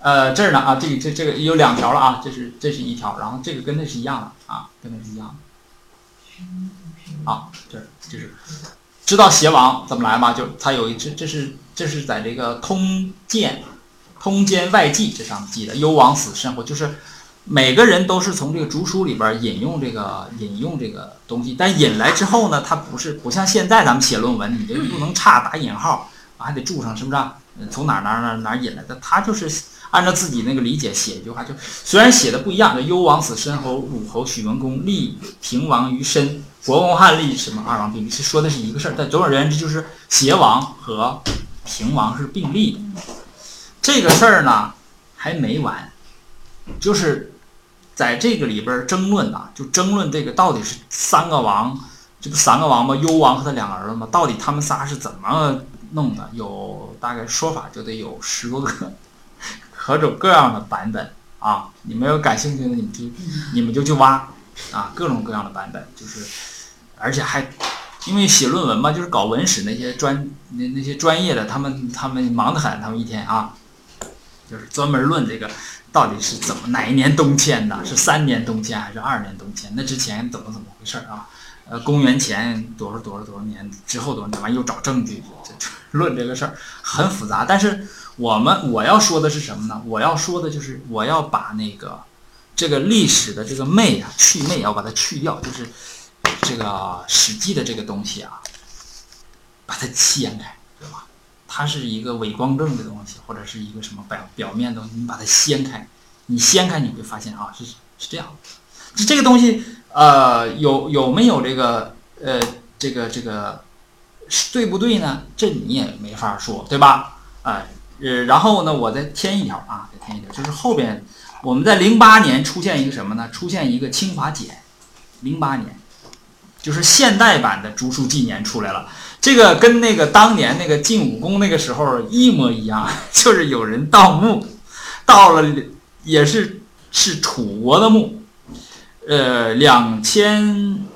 呃，这儿呢啊，这个这这个有两条了啊，这是这是一条，然后这个跟那是一样的啊，跟那是一样的。啊，这儿就是知道邪王怎么来吗？就他有一这这是这是在这个通鉴通鉴外记这上面记的，幽王死申侯，就是每个人都是从这个竹书里边引用这个引用这个东西，但引来之后呢，它不是不像现在咱们写论文，你这个不能差打引号，还得注上是不是？从哪哪哪哪引来的？他就是按照自己那个理解写一句话，就虽然写的不一样，就幽王死申侯、鲁侯许文公立平王于申，国公汉立什么二王并立，是说的是一个事儿。但总而言之，就是邪王和平王是并立的。这个事儿呢还没完，就是在这个里边争论呐、就争论这个到底是三个王，这不三个王吗？幽王和他两个儿子吗？到底他们仨是怎么弄的？有大概说法就得有十多个，[laughs] 各种各样的版本啊！你们要感兴趣的，你们就你们就去挖啊，各种各样的版本，就是而且还因为写论文嘛，就是搞文史那些专那那些专业的，他们他们忙得很，他们一天啊，就是专门论这个到底是怎么哪一年东迁的，是三年东迁还是二年东迁？那之前怎么怎么回事啊？呃，公元前多少多少多少年之后多少年，完又找证据，这这论这个事儿很复杂。但是我们我要说的是什么呢？我要说的就是我要把那个这个历史的这个媚啊，去媚要把它去掉，就是这个《史记》的这个东西啊，把它掀开，对吧？它是一个伪光正的东西，或者是一个什么表表面的东西，你把它掀开，你掀开你会发现啊，是是这样的。这个东西，呃，有有没有这个呃这个这个是对不对呢？这你也没法说，对吧？哎、呃，然后呢，我再添一条啊，再添一条，就是后边我们在零八年出现一个什么呢？出现一个清华简，零八年，就是现代版的竹书纪年出来了。这个跟那个当年那个晋武公那个时候一模一样，[laughs] 就是有人盗墓，盗了也是是楚国的墓，呃，两千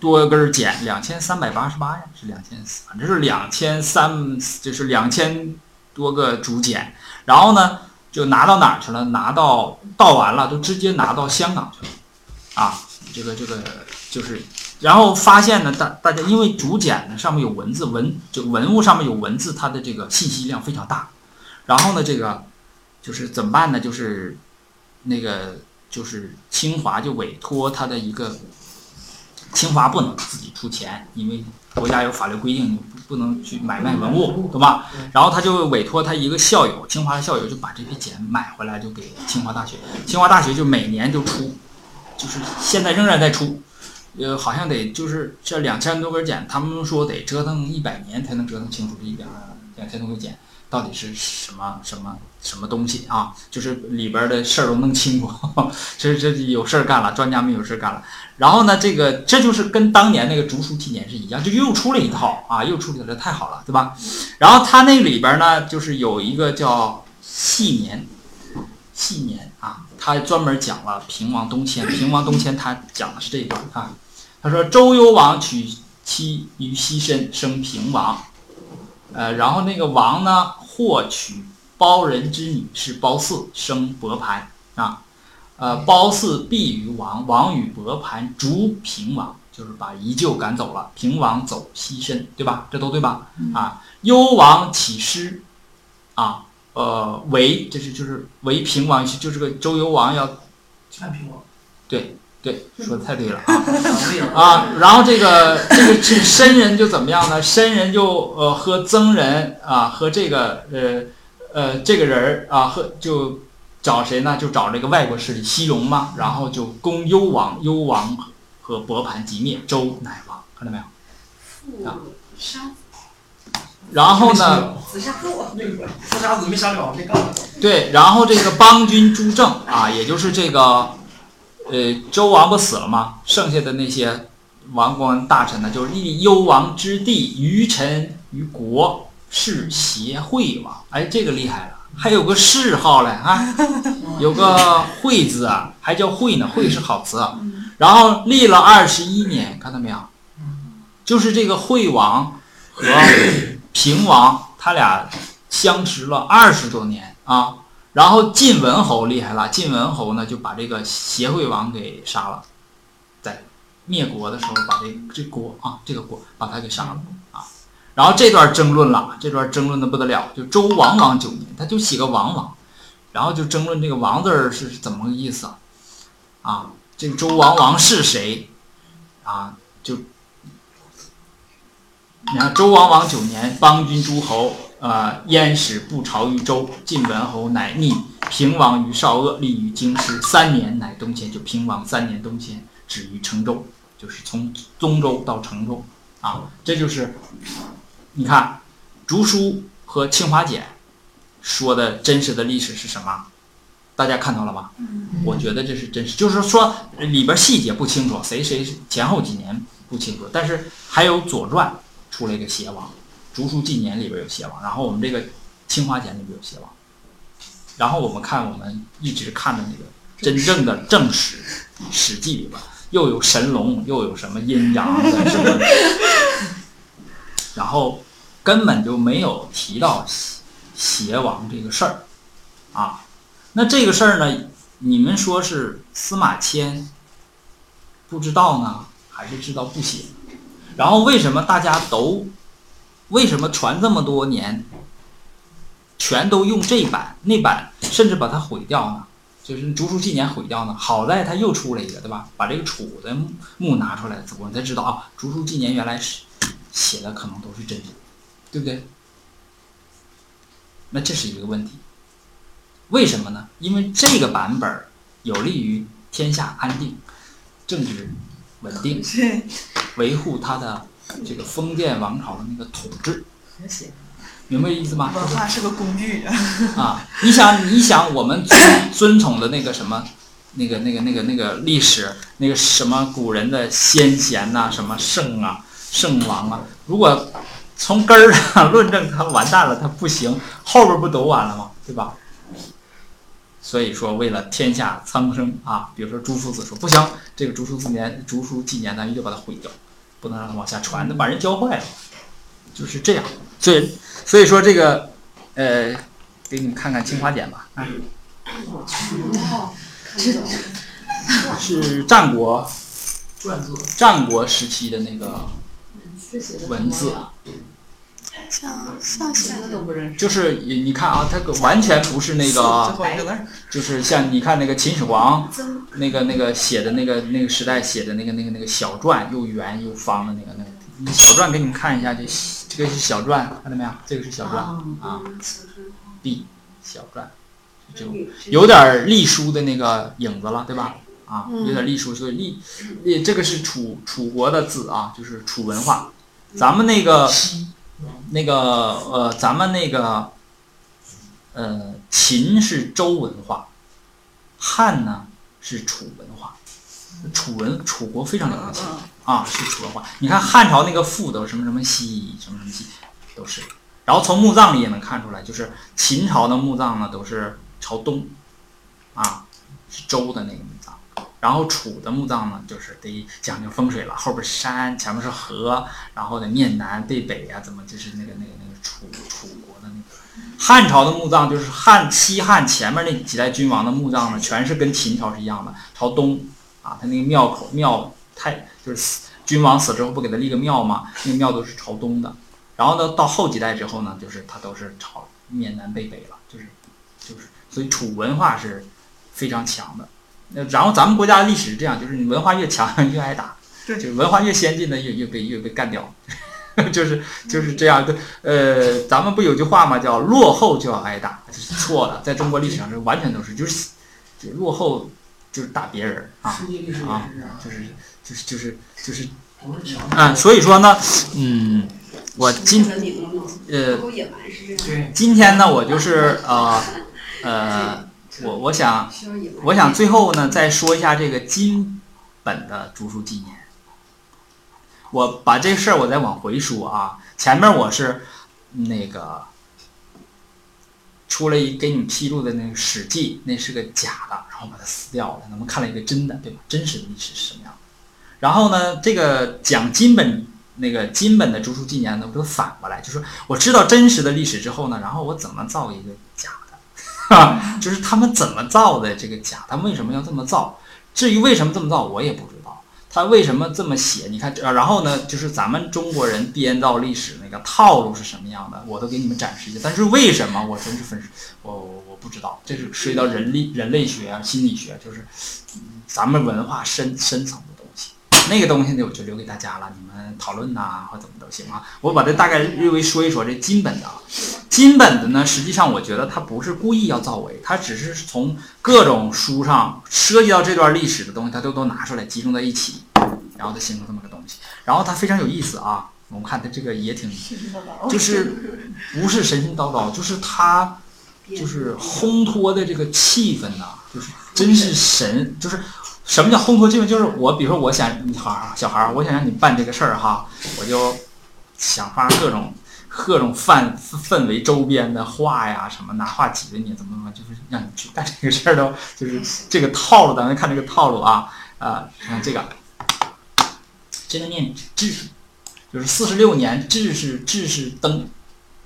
多根简，两千三百八十八呀，是两千，反正是两千三，就是两千多个竹简，然后呢，就拿到哪儿去了？拿到盗完了，都直接拿到香港去了，啊，这个这个就是，然后发现呢，大大家因为竹简呢上面有文字，文就文物上面有文字，它的这个信息量非常大，然后呢，这个就是怎么办呢？就是那个就是清华就委托他的一个，清华不能自己出钱，因为国家有法律规定，你不不能去买卖文物，对吧？然后他就委托他一个校友，清华的校友就把这批简买回来，就给清华大学。清华大学就每年就出，就是现在仍然在出，呃，好像得就是这两千多根茧，他们说得折腾一百年才能折腾清楚这一两两千多个茧到底是什么什么什么东西啊？就是里边的事儿都弄清楚，[laughs] 这这有事儿干了，专家们有事儿干了。然后呢，这个这就是跟当年那个竹书纪年是一样，就又出了一套啊，又出了一套，太好了，对吧？然后它那里边呢，就是有一个叫细年，纪年啊，他专门讲了平王东迁。平王东迁，他讲的是这一段啊。他说周幽王娶妻于西申，生平王。呃，然后那个王呢，或娶包人之女，是褒姒，生伯盘啊。呃，褒姒避于王，王与伯盘逐平王，就是把宜臼赶走了，平王走西申，对吧？这都对吧？啊，幽王起师，啊，呃，为这是就是为平王，就这个周幽王要看平王，对对，说的太对了啊 [laughs] 啊！然后这个这个这申人就怎么样呢？申人就呃和曾人啊和这个呃呃这个人儿啊和就找谁呢？就找这个外国势力西戎嘛，然后就攻幽王，幽王和伯盘即灭，周乃亡，看到没有？父杀然后呢？子杀父，那个自杀子没杀了，没干了。对，然后这个邦君朱正啊，也就是这个，呃，周王不死了吗？剩下的那些王官大臣呢，就是立幽王之弟，于臣于国，是协惠王。哎，这个厉害了，还有个谥号嘞啊，[laughs] 有个惠字啊，还叫惠呢，惠是好词啊。然后立了二十一年，看到没有？就是这个惠王和 [laughs] 平王，他俩相持了二十多年啊。然后晋文侯厉害了，晋文侯呢就把这个协惠王给杀了，在灭国的时候把这这国啊这个国把他给杀了啊。然后这段争论了，这段争论的不得了，就周王王九年，他就写个王王，然后就争论这个王字是怎么个意思啊？啊，这个周王王是谁啊？就你看周王王九年，邦君诸侯呃，燕使不朝于周，晋文侯乃逆，平王于少鄂，立于京师，三年乃东迁。就平王三年东迁，止于成州，就是从宗州到成州啊。这就是你看，竹书和清华简说的真实的历史是什么？大家看到了吧？我觉得这是真实，就是说里边细节不清楚，谁谁前后几年不清楚，但是还有《左传》出了一个邪王，《竹书纪年》里边有邪王，然后我们这个《清华简》里边有邪王，然后我们看我们一直看的那个真正的正史《史记》里边又有神龙，又有什么阴阳的什么，然后根本就没有提到邪邪王这个事儿啊。那这个事儿呢，你们说是司马迁不知道呢，还是知道不写？然后为什么大家都为什么传这么多年，全都用这版那版，甚至把它毁掉呢？就是《竹书纪年》毁掉呢？好在他又出了一个，对吧？把这个楚的墓拿出来，我们才知道啊，《竹书纪年》原来是写的可能都是真的，对不对？那这是一个问题。为什么呢？因为这个版本有利于天下安定、政治稳定，维护他的这个封建王朝的那个统治，明白意思吗？文化是个工具啊！你想，你想，我们尊尊崇的那个什么，那个、那个、那个、那个历史，那个什么古人的先贤呐，什么圣啊、圣王啊，如果从根儿上论证，他完蛋了，他不行，后边不都完了吗？对吧？所以说，为了天下苍生啊，比如说朱夫子说不行，这个竹书纪年、竹书纪年，咱一定把它毁掉，不能让它往下传，那把人教坏了，就是这样。所以，所以说这个，呃，给你们看看清华简吧，啊，哦，看懂。是战国，战国时期的那个文字，像像写三个都不认识。就是你你看啊，它完全不是那个，就是像你看那个秦始皇那个那个写的那个那个时代写的那个那个那个小篆，又圆又方的那个那个小篆，给你们看一下，这这个是小篆，看到没有？这个是小篆啊，B 小篆，就有点隶书的那个影子了，对吧？啊，有点隶书，所以隶，隶这个是楚楚国的字啊，就是楚文化。咱们那个那个呃，咱们那个呃，秦是周文化，汉呢是楚文化。楚文楚国非常了不起啊，是楚文化。你看汉朝那个赋都什么什么西，什么什么西，都是。然后从墓葬里也能看出来，就是秦朝的墓葬呢都是朝东，啊，是周的那个墓葬。然后楚的墓葬呢，就是得讲究风水了，后边是山，前面是河，然后得面南背北呀、怎么就是那个那个那个楚楚国的那个。汉朝的墓葬就是汉西汉前面那几代君王的墓葬呢，全是跟秦朝是一样的，朝东啊，他那个庙口庙太就是死君王死之后不给他立个庙吗？那个庙都是朝东的。然后呢，到后几代之后呢，就是他都是朝面南背北了，就是就是，所以楚文化是非常强的。那然后咱们国家的历史是这样，就是你文化越强越挨打，对就是文化越先进的越越被越被干掉，[laughs] 就是就是这样的。呃，咱们不有句话吗？叫落后就要挨打，这是错的，[laughs] 在中国历史上是完全都是就是就落后就是打别人啊啊是，就是就是就是就是都是啊，所以说呢，嗯，我今呃今天呢，我就是呃呃，[laughs] 我我想。我想最后呢，再说一下这个金本的竹书纪年。我把这事儿我再往回说啊，前面我是那个出了一给你们披露的那个《史记》，那是个假的，然后把它撕掉了，咱们看了一个真的，对吧？真实的历史是什么样的？然后呢，这个讲金本那个金本的竹书纪年呢，我就反过来，就是我知道真实的历史之后呢，然后我怎么造一个假的，啊，[laughs] 就是他们怎么造的这个假，他们为什么要这么造？至于为什么这么造，我也不知道。他为什么这么写？你看，然后呢，就是咱们中国人编造历史那个套路是什么样的，我都给你们展示一下。但是为什么，我真是分，我我我不知道，这是涉及到人力人类学啊、心理学，就是咱们文化深深层。那个东西呢，我就留给大家了，你们讨论呐、或怎么都行啊。我把这大概略微说一说这金本的啊，金本的呢，实际上我觉得他不是故意要造伪，他只是从各种书上涉及到这段历史的东西，他都都拿出来集中在一起，然后他形成这么个东西。然后他非常有意思啊，我们看他这个也挺，[laughs] [laughs] 就是不是神神叨叨，就是他就是烘托的这个气氛呐、就是真是神，就是什么叫烘托气氛？就是我比如说我想你孩儿小孩儿，我想让你办这个事儿哈，我就想发各种。各种氛氛围周边的话呀，什么拿话挤兑你，怎么怎么，就是让你去干这个事儿都，就是这个套路，咱们看这个套路啊，啊，你看这个，这个念智，就是四十六年，智是智是登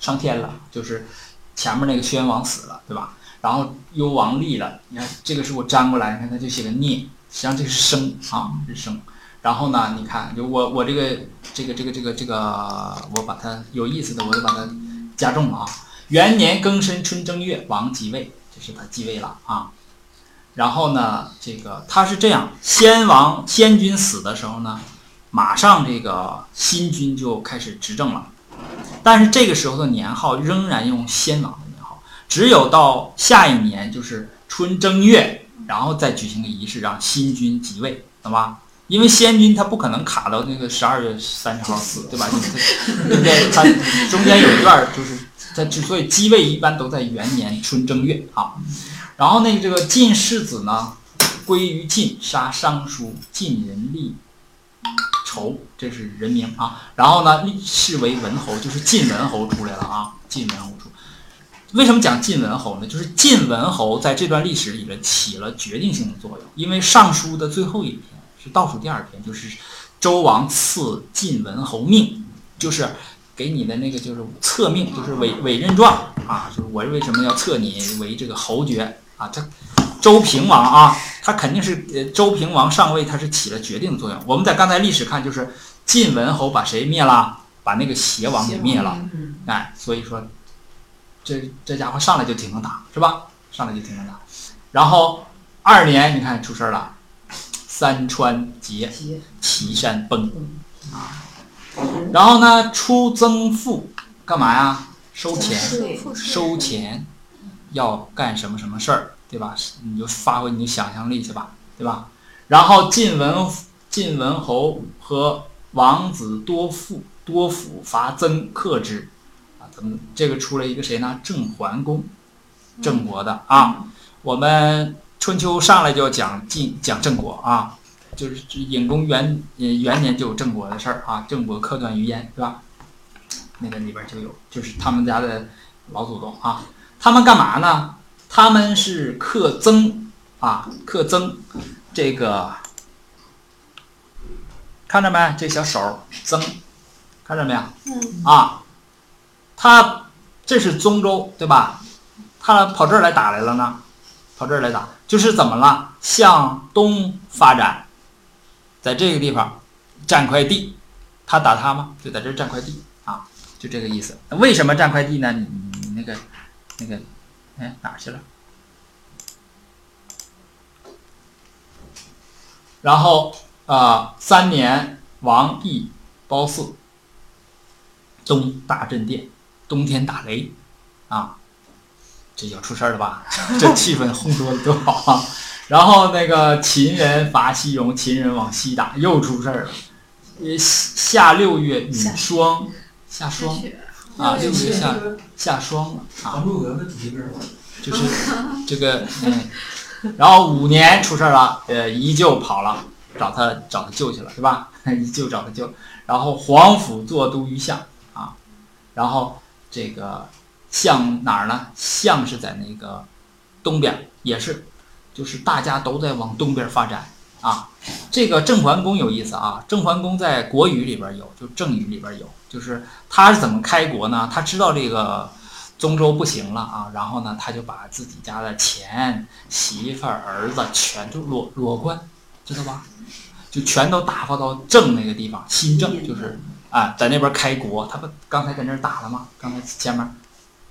上天了，就是前面那个宣王死了，对吧？然后幽王立了，你看这个是我粘过来，你看他就写个孽，实际上这是生啊，是生。然后呢，你看，就我我这个这个这个这个这个，我把它有意思的，我就把它加重了啊。元年庚申春正月，王即位，这是他继位了啊。然后呢，这个他是这样，先王先君死的时候呢，马上这个新君就开始执政了，但是这个时候的年号仍然用先王的年号，只有到下一年就是春正月，然后再举行个仪式让新君即位，懂吧？因为先君他不可能卡到那个十二月三十号死，对吧？[laughs] 对不对？他中间有一段就是他之所以继位，一般都在元年春正月啊。然后那个这个晋世子呢，归于晋，杀尚书，晋人立仇，这是人名啊。然后呢，立是为文侯，就是晋文侯出来了啊。晋文侯出，为什么讲晋文侯呢？就是晋文侯在这段历史里边起了决定性的作用，因为尚书的最后一篇。是倒数第二篇，就是周王赐晋文侯命，就是给你的那个就是册命，就是委委任状啊，就是我为什么要册你为这个侯爵啊？他周平王啊，他肯定是呃周平王上位，他是起了决定的作用。我们在刚才历史看，就是晋文侯把谁灭了？把那个邪王给灭了，哎，所以说这这家伙上来就挺能打，是吧？上来就挺能打。然后二年，你看出事儿了。三川竭，岐山崩，啊，然后呢，出增赋，干嘛呀？收钱，收钱，要干什么什么事儿，对吧？你就发挥你的想象力去吧，对吧？然后晋文晋文侯和王子多父多辅伐曾克之，啊，咱们这个出了一个谁呢？郑桓公，郑国的啊，我们。春秋上来就要讲晋讲郑国啊，就是隐公元元年就有郑国的事儿啊，郑国克段于鄢，对吧？那个里边就有，就是他们家的老祖宗啊，他们干嘛呢？他们是克曾啊，克曾这个看着没？这小手曾看着没有？嗯啊，他这是中州对吧？他跑这儿来打来了呢，跑这儿来打。就是怎么了？向东发展，在这个地方占块地，他打他吗？就在这占块地啊，就这个意思。为什么占块地呢？你你那个那个，哎哪去了？然后啊，三年王邑褒姒，东大震殿，冬天打雷，啊。这要出事儿了吧？[laughs] 这气氛烘托的多好啊！然后那个秦人伐西戎，秦人往西打，又出事儿了。呃，夏六月雨霜，下霜啊，六月下下霜了啊。黄柱的主题歌就是这个嗯，然后五年出事儿了，呃，依旧跑了，找他找他舅去了，是吧？[laughs] 依旧找他舅，然后皇甫作都于相啊，然后这个。向哪儿呢？向是在那个东边，也是，就是大家都在往东边发展啊。这个郑桓公有意思啊，郑桓公在国语里边有，就郑语里边有，就是他是怎么开国呢？他知道这个宗周不行了啊，然后呢，他就把自己家的钱、媳妇儿、儿子全都裸裸官，知道吧？就全都打发到郑那个地方，新郑就是啊，在那边开国。他不刚才在那儿打了吗？刚才前面。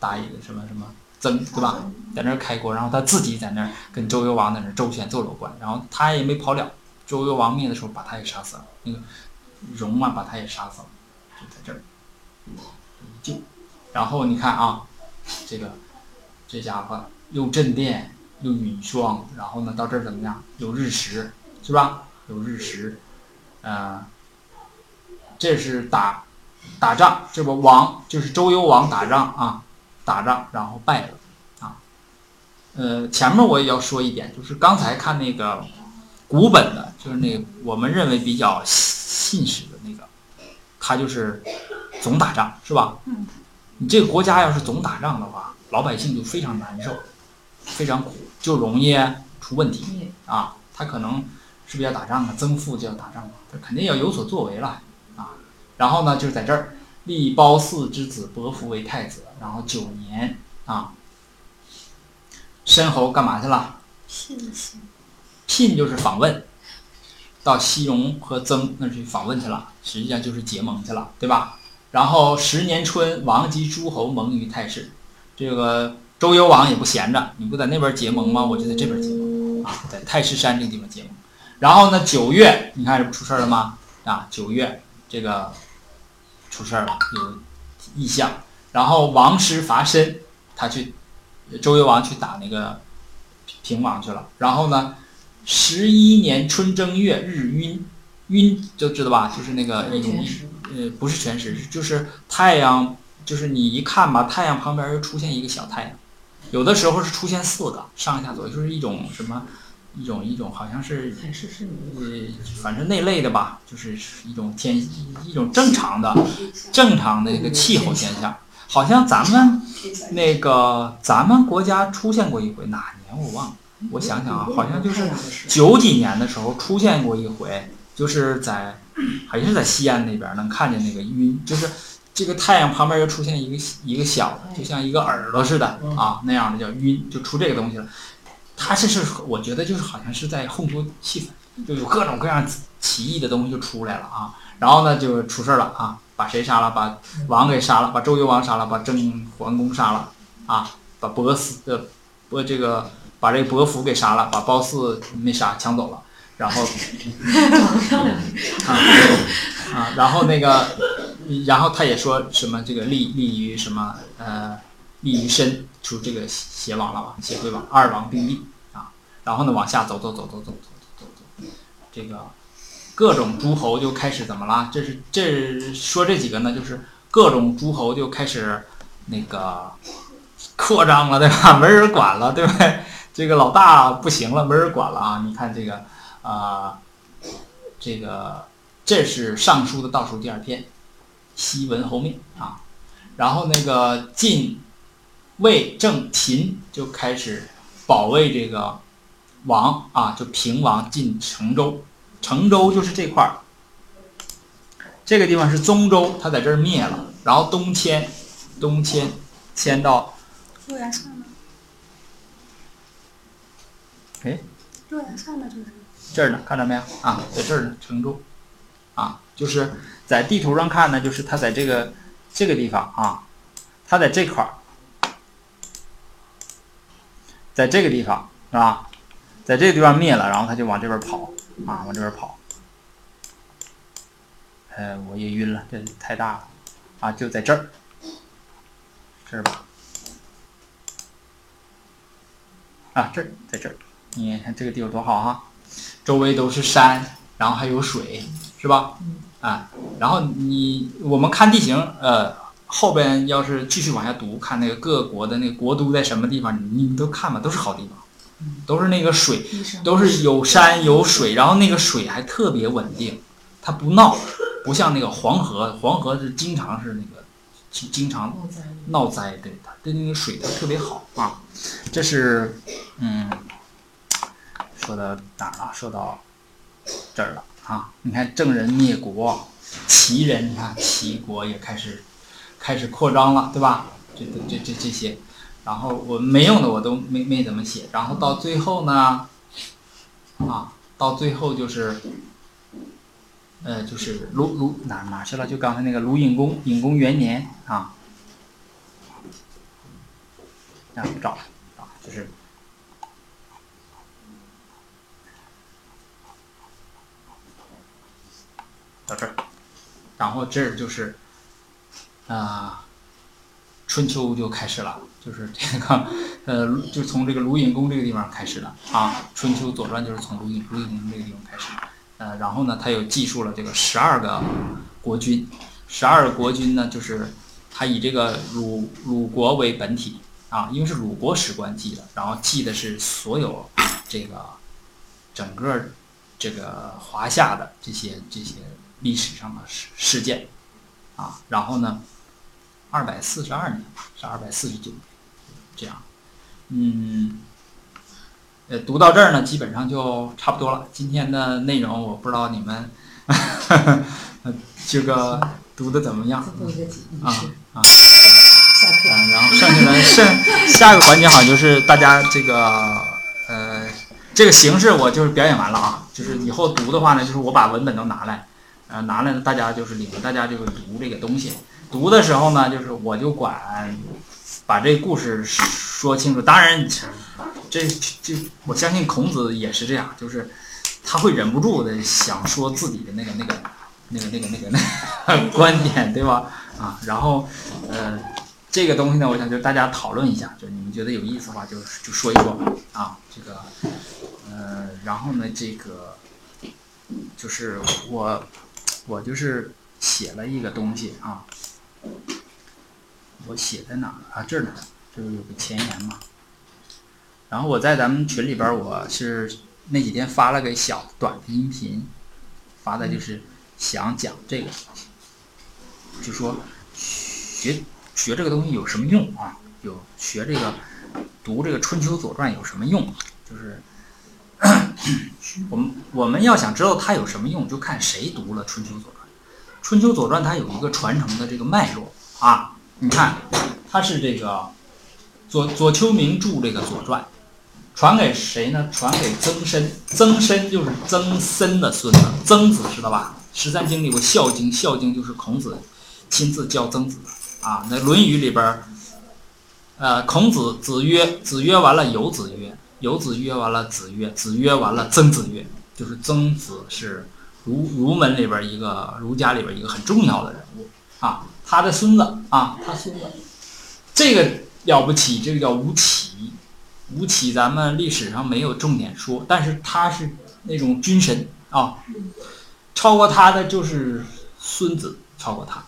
打一个什么什么曾对吧，在那儿开国，然后他自己在那儿跟周幽王在那儿周旋奏乐官，然后他也没跑了。周幽王灭的时候把他也杀死了，那个戎嘛把他也杀死了，就在这儿就。然后你看啊，这个这家伙又镇殿又允霜，然后呢到这儿怎么样？有日食，是吧？有日食，呃，这是打打仗，这不王就是周幽王打仗啊，打仗然后败了啊。呃，前面我也要说一点，就是刚才看那个古本的，就是那个我们认为比较信史的那个，他就是总打仗，是吧？嗯。你这个国家要是总打仗的话，老百姓就非常难受，非常苦，就容易出问题啊。他可能是不是要打仗啊？曾父就要打仗啊，他肯定要有所作为了。然后呢，就是在这儿立褒姒之子伯服为太子，然后九年啊。申侯干嘛去了？信息。聘就是访问，到西戎和曾那去访问去了，实际上就是结盟去了，对吧？然后十年春，王及诸侯盟于太室。这个周幽王也不闲着，你不在那边结盟吗？我就在这边结盟啊，在太师山这个地方结盟。然后呢，九月，你看这不出事了吗？啊，九月这个出事儿了，有异象。然后王师伐申，他去周幽王去打那个平王去了。然后呢，十一年春正月，日晕晕就知道吧，就是那个一种呃，不是全食，就是太阳，就是你一看吧，太阳旁边又出现一个小太阳，有的时候是出现四个，上下左右，就是一种什么，一种一种好像是，呃，反正那类的吧，就是一种天一种正常的正常的一个气候现象，好像咱们那个咱们国家出现过一回，哪年我忘了，我想想啊，好像就是九几年的时候出现过一回，就是在。还是在西安那边能看见那个晕，就是这个太阳旁边又出现一个一个小的，就像一个耳朵似的啊那样的叫晕，就出这个东西了。他这是我觉得就是好像是在烘托气氛，就有各种各样奇异的东西就出来了啊。然后呢就出事了啊，把谁杀了？把王给杀了，把周幽王杀了，把郑桓公杀了啊，把伯斯呃伯这个把这个伯服给杀了，把褒姒没杀抢走了。然后，[laughs] 啊啊，然后那个，然后他也说什么这个利利于什么呃利于申出这个邪王了吧？邪鬼王二王并立啊，然后呢往下走走走走走走走走，这个各种诸侯就开始怎么了？这是这说这几个呢，就是各种诸侯就开始那个扩张了，对吧？[laughs] 没人管了，对不对？这个老大不行了，没人管了啊！你看这个。啊，这个这是《尚书》的倒数第二篇，西文侯命啊。然后那个晋、魏、郑、秦就开始保卫这个王啊，就平王进成州。成州就是这块儿，这个地方是宗州，他在这儿灭了，然后东迁，东迁迁到洛阳上呢？哎，洛阳上呢，就是。这儿呢，看到没有啊？在这儿呢，成州，啊，就是在地图上看呢，就是他在这个这个地方啊，他在这块儿，在这个地方是吧？在这个地方灭了，然后他就往这边跑啊，往这边跑。呃，我也晕了，这太大了啊，就在这儿，这儿吧？啊，这儿，在这儿，你看这个地方多好哈！周围都是山，然后还有水，是吧？啊，然后你我们看地形，呃，后边要是继续往下读，看那个各国的那个国都在什么地方，你们都看吧，都是好地方，都是那个水，都是有山有水，然后那个水还特别稳定，它不闹，不像那个黄河，黄河是经常是那个经常闹灾，对它对那个水它特别好啊，这是嗯。说到哪儿了？说到这儿了啊！你看，郑人灭国，齐人，你看齐国也开始开始扩张了，对吧？这这这这些，然后我没用的我都没没怎么写。然后到最后呢，啊，到最后就是，呃，就是鲁鲁哪哪去了？就刚才那个鲁隐公，隐公元年啊，啊，找啊，就是。到这儿，然后这儿就是，啊，春秋就开始了，就是这个呃，就从这个鲁隐公这个地方开始的。啊。春秋左传就是从鲁隐鲁隐公这个地方开始，呃，然后呢，他又记述了这个十二个国君，十二个国君呢，就是他以这个鲁鲁国为本体。啊，因为是鲁国史官记的，然后记的是所有这个整个这个华夏的这些这些历史上的事事件。啊，然后呢，二百四十二年是二百四十九年，这样，嗯，呃，读到这儿呢，基本上就差不多了。今天的内容我不知道你们这个读的怎么样啊啊。下课。嗯，然后剩下的剩下一个环节好像就是大家这个呃这个形式我就是表演完了啊，就是以后读的话呢，就是我把文本都拿来，呃拿来呢大家就是领着大家这个读这个东西，读的时候呢，就是我就管把这个故事说清楚。当然这这我相信孔子也是这样，就是他会忍不住的想说自己的那个那个那个那个那个那个观点，对吧？啊，然后呃。这个东西呢，我想就大家讨论一下，就你们觉得有意思的话，就就说一说啊。这个，呃，然后呢，这个就是我，我就是写了一个东西啊。我写在哪啊？这儿呢，这不有个前言嘛。然后我在咱们群里边，我是那几天发了个小短的音频，发的就是想讲这个，就说学。学这个东西有什么用啊？有学这个读这个《春秋左传》有什么用？就是 [coughs] 我们我们要想知道它有什么用，就看谁读了《春秋左传》。《春秋左传》它有一个传承的这个脉络啊。你看，它是这个左左丘明著这个《左传》，传给谁呢？传给曾参。曾参就是曾参的孙子，曾子知道吧？十三经里有个《孝经》，《孝经》就是孔子亲自教曾子的。啊，那《论语》里边，呃，孔子子曰，子曰完了，有子曰，有子曰完了，子曰，子曰完了，曾子曰，就是曾子是儒儒门里边一个儒家里边一个很重要的人物啊，他的孙子啊，他孙子，这个了不起，这个叫吴起，吴起咱们历史上没有重点说，但是他是那种军神啊，超过他的就是孙子，超过他。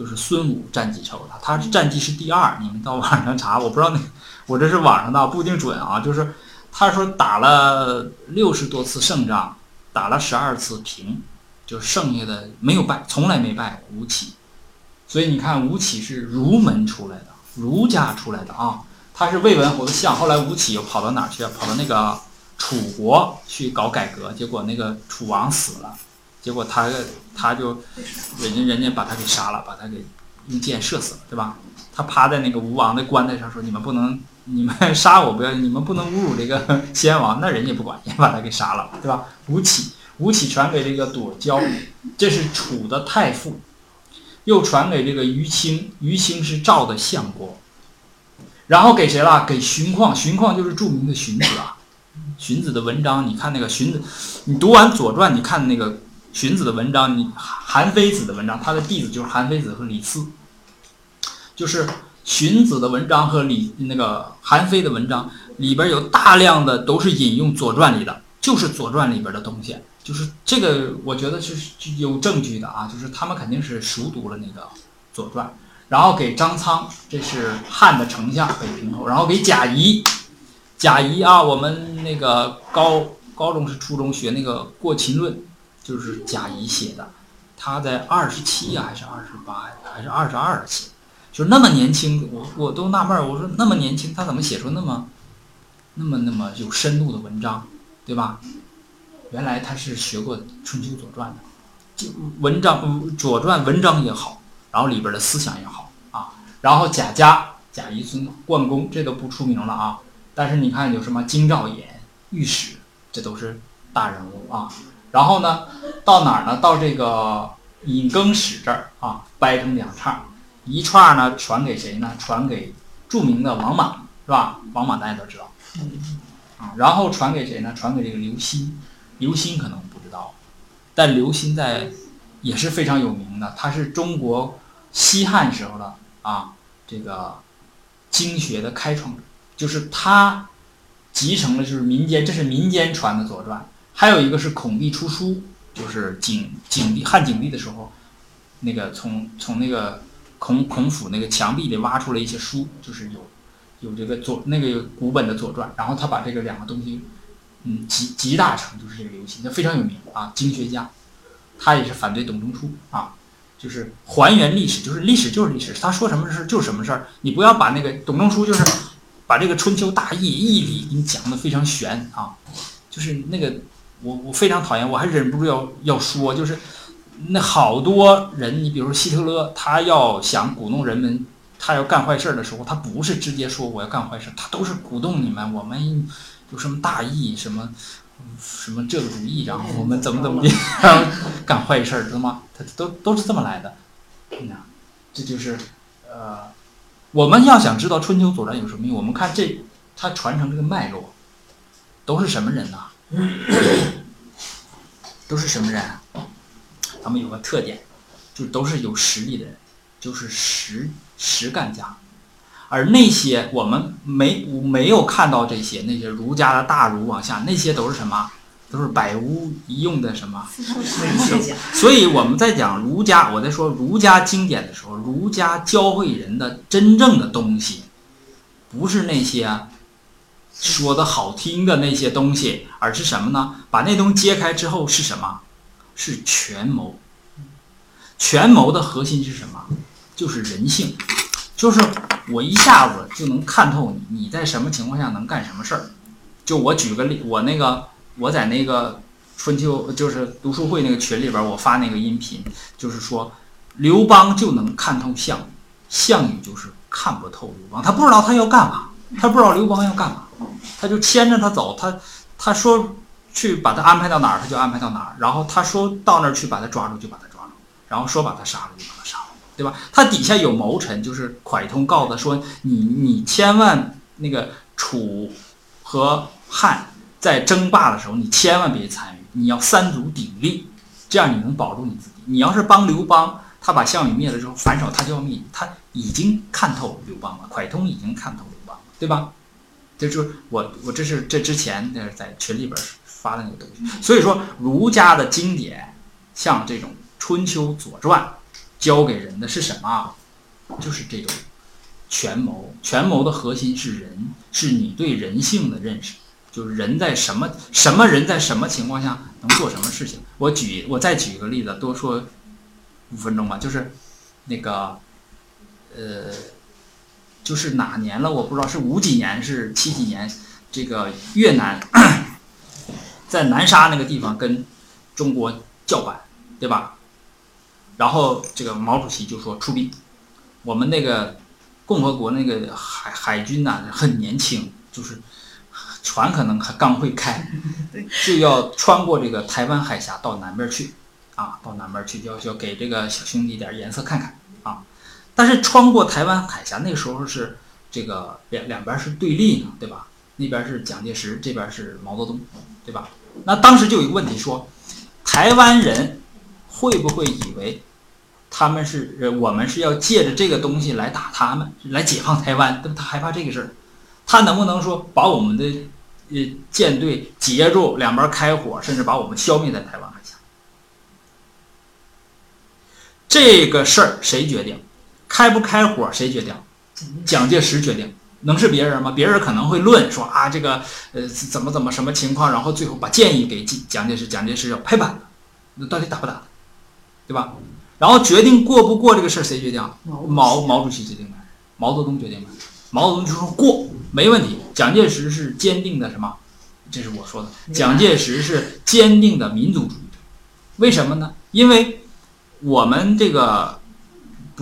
就是孙武战绩超过他，战绩是第二。你们到网上查，我不知道那我这是网上的不一定准啊。就是他说打了六十多次胜仗，打了十二次平，就剩下的没有败，从来没败过吴起。所以你看吴起是儒门出来的，儒家出来的啊。他是魏文侯的相，后来吴起又跑到哪儿去了？跑到那个楚国去搞改革，结果那个楚王死了。结果他他就，人家人家把他给杀了，把他给用箭射死了，对吧？他趴在那个吴王的棺材上说：“你们不能，你们杀我不要，你们不能侮辱这个先王。”那人家不管，也把他给杀了，对吧？吴起，吴起传给这个朵娇，这是楚的太傅，又传给这个于清，于清是赵的相国，然后给谁了？给荀况，荀况就是著名的荀子啊。荀子的文章，你看那个荀子，你读完《左传》，你看那个。荀子的文章，你韩非子的文章，他的弟子就是韩非子和李斯，就是荀子的文章和李那个韩非的文章里边有大量的都是引用《左传》里的，就是《左传》里边的东西，就是这个我觉得是有证据的啊，就是他们肯定是熟读了那个《左传》，然后给张苍，这是汉的丞相北平侯，然后给贾谊，贾谊啊，我们那个高高中是初中学那个《过秦论》。就是贾谊写的，他在二十七呀，还是二十八呀，还是二十二写，就那么年轻，我我都纳闷儿，我说那么年轻，他怎么写出那么，那么那么有深度的文章，对吧？原来他是学过《春秋左传》的，就文章《左传》文章也好，然后里边的思想也好啊。然后贾家、贾谊孙、灌公这都不出名了啊，但是你看有什么京兆尹、御史，这都是大人物啊。然后呢，到哪儿呢？到这个尹更史这儿啊，掰成两串，一串儿呢传给谁呢？传给著名的王莽，是吧？王莽大家都知道，啊，然后传给谁呢？传给这个刘歆，刘歆可能不知道，但刘歆在也是非常有名的，他是中国西汉时候的啊，这个经学的开创者，就是他集成了就是民间，这是民间传的《左传》，还有一个是孔帝出书，就是景景帝汉景帝的时候，那个从从那个孔孔府那个墙壁里挖出了一些书，就是有有这个左那个古本的《左传》，然后他把这个两个东西，嗯集集大成，就是这个游戏，那非常有名啊，经学家，他也是反对董仲舒啊。就是还原历史，就是历史就是历史，他说什么事就是什么事儿。你不要把那个董仲舒就是把这个春秋大义义理给你讲的非常玄啊，就是那个我我非常讨厌，我还忍不住要要说，就是那好多人，你比如说希特勒，他要想鼓动人们，他要干坏事儿的时候，他不是直接说我要干坏事，他都是鼓动你们，我们有什么大义什么。什么这个主义，然后我们怎么怎么地，然后干坏事儿，知道吗？他都都是这么来的，那这就是呃，我们要想知道春秋左传有什么用，我们看这它传承这个脉络，都是什么人呢？[coughs] 都是什么人？他们有个特点，就都是有实力的人，就是实实干家。而那些我们没没有看到这些那些儒家的大儒往下，那些都是什么？都是百无一用的什么？所以我们在讲儒家，我在说儒家经典的时候，儒家教会人的真正的东西，不是那些说的好听的那些东西，而是什么呢？把那东西揭开之后是什么？是权谋。权谋的核心是什么？就是人性。就是我一下子就能看透你，你在什么情况下能干什么事儿。就我举个例，我那个我在那个春秋就是读书会那个群里边，我发那个音频，就是说刘邦就能看透项羽，项羽就是看不透刘邦，他不知道他要干嘛，他不知道刘邦要干嘛，他就牵着他走，他他说去把他安排到哪儿，他就安排到哪儿，然后他说到那儿去把他抓住就把他抓住，然后说把他杀了就把他杀了。对吧？他底下有谋臣，就是蒯通告的说：“你你千万那个楚和汉在争霸的时候，你千万别参与，你要三足鼎立，这样你能保住你自己。你要是帮刘邦，他把项羽灭了之后反手他就要灭。他已经看透刘邦了，蒯通已经看透刘邦了，对吧？这就是我我这是这之前那在群里边发的那个东西。所以说儒家的经典，像这种《春秋》《左传》。教给人的是什么？就是这种权谋。权谋的核心是人，是你对人性的认识，就是人在什么什么人在什么情况下能做什么事情。我举我再举一个例子，多说五分钟吧。就是那个呃，就是哪年了？我不知道是五几年是七几年？这个越南在南沙那个地方跟中国叫板，对吧？然后这个毛主席就说出兵，我们那个共和国那个海海军呐很年轻，就是船可能还刚会开，[laughs] 就要穿过这个台湾海峡到南边去，啊，到南边去要要给这个小兄弟点颜色看看啊。但是穿过台湾海峡那时候是这个两两边是对立呢，对吧？那边是蒋介石，这边是毛泽东，对吧？那当时就有一个问题说，台湾人会不会以为？他们是，我们是要借着这个东西来打他们，来解放台湾。他害怕这个事儿，他能不能说把我们的呃舰队截住，两边开火，甚至把我们消灭在台湾海峡？这个事儿谁决定？开不开火谁决定？蒋介石决定，能是别人吗？别人可能会论说啊，这个呃怎么怎么什么情况，然后最后把建议给蒋介石，蒋介石要拍板那到底打不打？对吧？然后决定过不过这个事儿谁决定？毛毛主席决定的，毛泽东决定的。毛泽东就说过没问题。蒋介石是坚定的什么？这是我说的。蒋介石是坚定的民族主义者。为什么呢？因为我们这个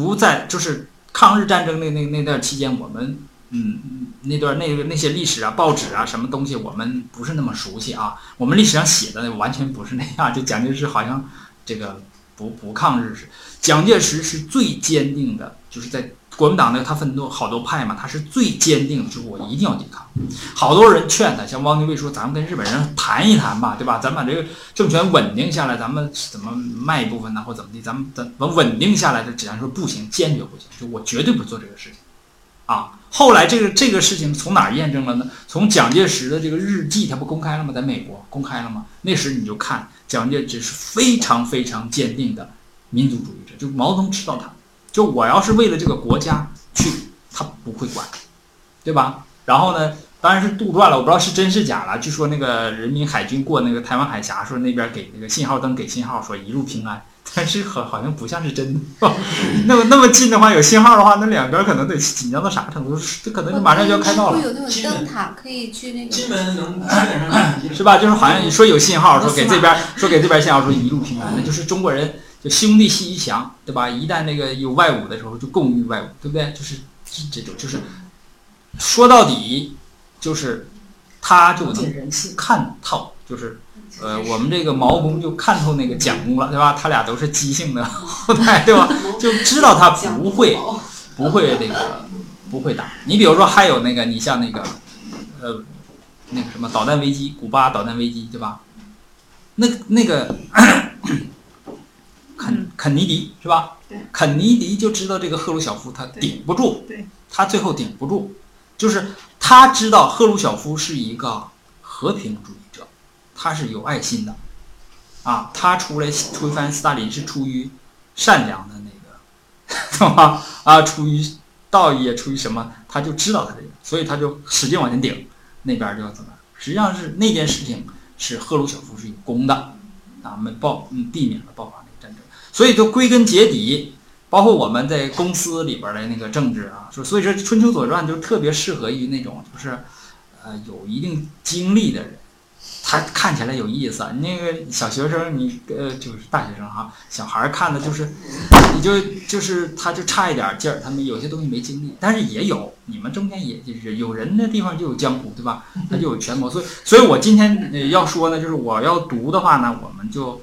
不在，就是抗日战争那那那段期间，我们嗯那段那个那些历史啊、报纸啊什么东西，我们不是那么熟悉啊。我们历史上写的完全不是那样。就蒋介石好像这个。不不抗日是蒋介石是最坚定的，就是在国民党那个他分多好多派嘛，他是最坚定的，就是我一定要抵抗。好多人劝他，像汪精卫说：“咱们跟日本人谈一谈吧，对吧？咱把这个政权稳定下来，咱们怎么卖一部分呢，或怎么地？咱们咱们稳定下来。”这蒋介石说：“不行，坚决不行，就我绝对不做这个事情。”啊。后来这个这个事情从哪验证了呢？从蒋介石的这个日记，他不公开了吗？在美国公开了吗？那时你就看蒋介石是非常非常坚定的民族主义者，就毛泽东知道他，就我要是为了这个国家去，他不会管，对吧？然后呢，当然是杜撰了，我不知道是真是假了。据说那个人民海军过那个台湾海峡，说那边给那个信号灯给信号，说一路平安。但是好好像不像是真的，[laughs] 那么那么近的话，有信号的话，那两边可能得紧张到啥程度？这可能就马上就要开到了，会有那种灯塔可以去那基个。本能基本上是吧？就是好像说有信号，说给这边说给这边信号，说一路平安，那就是中国人就兄弟阋一强，对吧？一旦那个有外侮的时候，就共御外侮，对不对？就是这这种，就是说到底，就是他就能。看透，就是呃，我们这个毛公就看透那个蒋公了，对吧？他俩都是姬姓的后代，[laughs] 对吧？就知道他不会不会那个不会打。你比如说，还有那个，你像那个呃那个什么导弹危机，古巴导弹危机，对吧？那那个肯肯尼迪是吧对？肯尼迪就知道这个赫鲁晓夫他顶不住对，他最后顶不住，就是他知道赫鲁晓夫是一个和平主义者，他是有爱心的，啊，他出来推翻斯大林是出于善良的那个，[laughs] 懂吧？啊，出于道义，出于什么？他就知道他这个，所以他就使劲往前顶，那边就要怎么？实际上是那件事情是赫鲁晓夫是有功的，啊，没爆，嗯，避免了爆发所以就归根结底。包括我们在公司里边的那个政治啊，说所以说《春秋左传》就特别适合于那种就是，呃，有一定经历的人，他看起来有意思。那个小学生，你呃就是大学生哈，小孩看的就是，你就就是他就差一点劲儿，他们有些东西没经历，但是也有，你们中间也就是有人的地方就有江湖，对吧？他就有权谋，所以所以我今天呃要说呢，就是我要读的话呢，我们就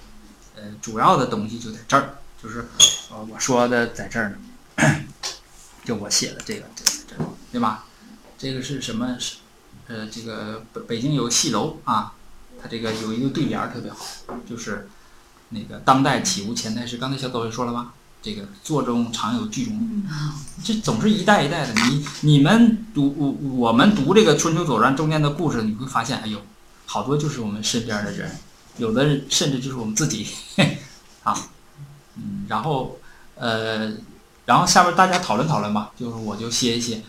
主要的东西就在这儿，就是。呃，我说的在这儿呢，就我写的这个，这个这个，对吧？这个是什么？是呃，这个北北京有戏楼啊，它这个有一个对联儿特别好，就是那个当代岂无前代事。刚才小抖也说了吧，这个座中常有剧中，[laughs] 这总是一代一代的。你你们读我我们读这个《春秋左传》中间的故事，你会发现，哎呦，好多就是我们身边的人，有的甚至就是我们自己啊。嗯，然后，呃，然后下边大家讨论讨论吧，就是我就歇一歇。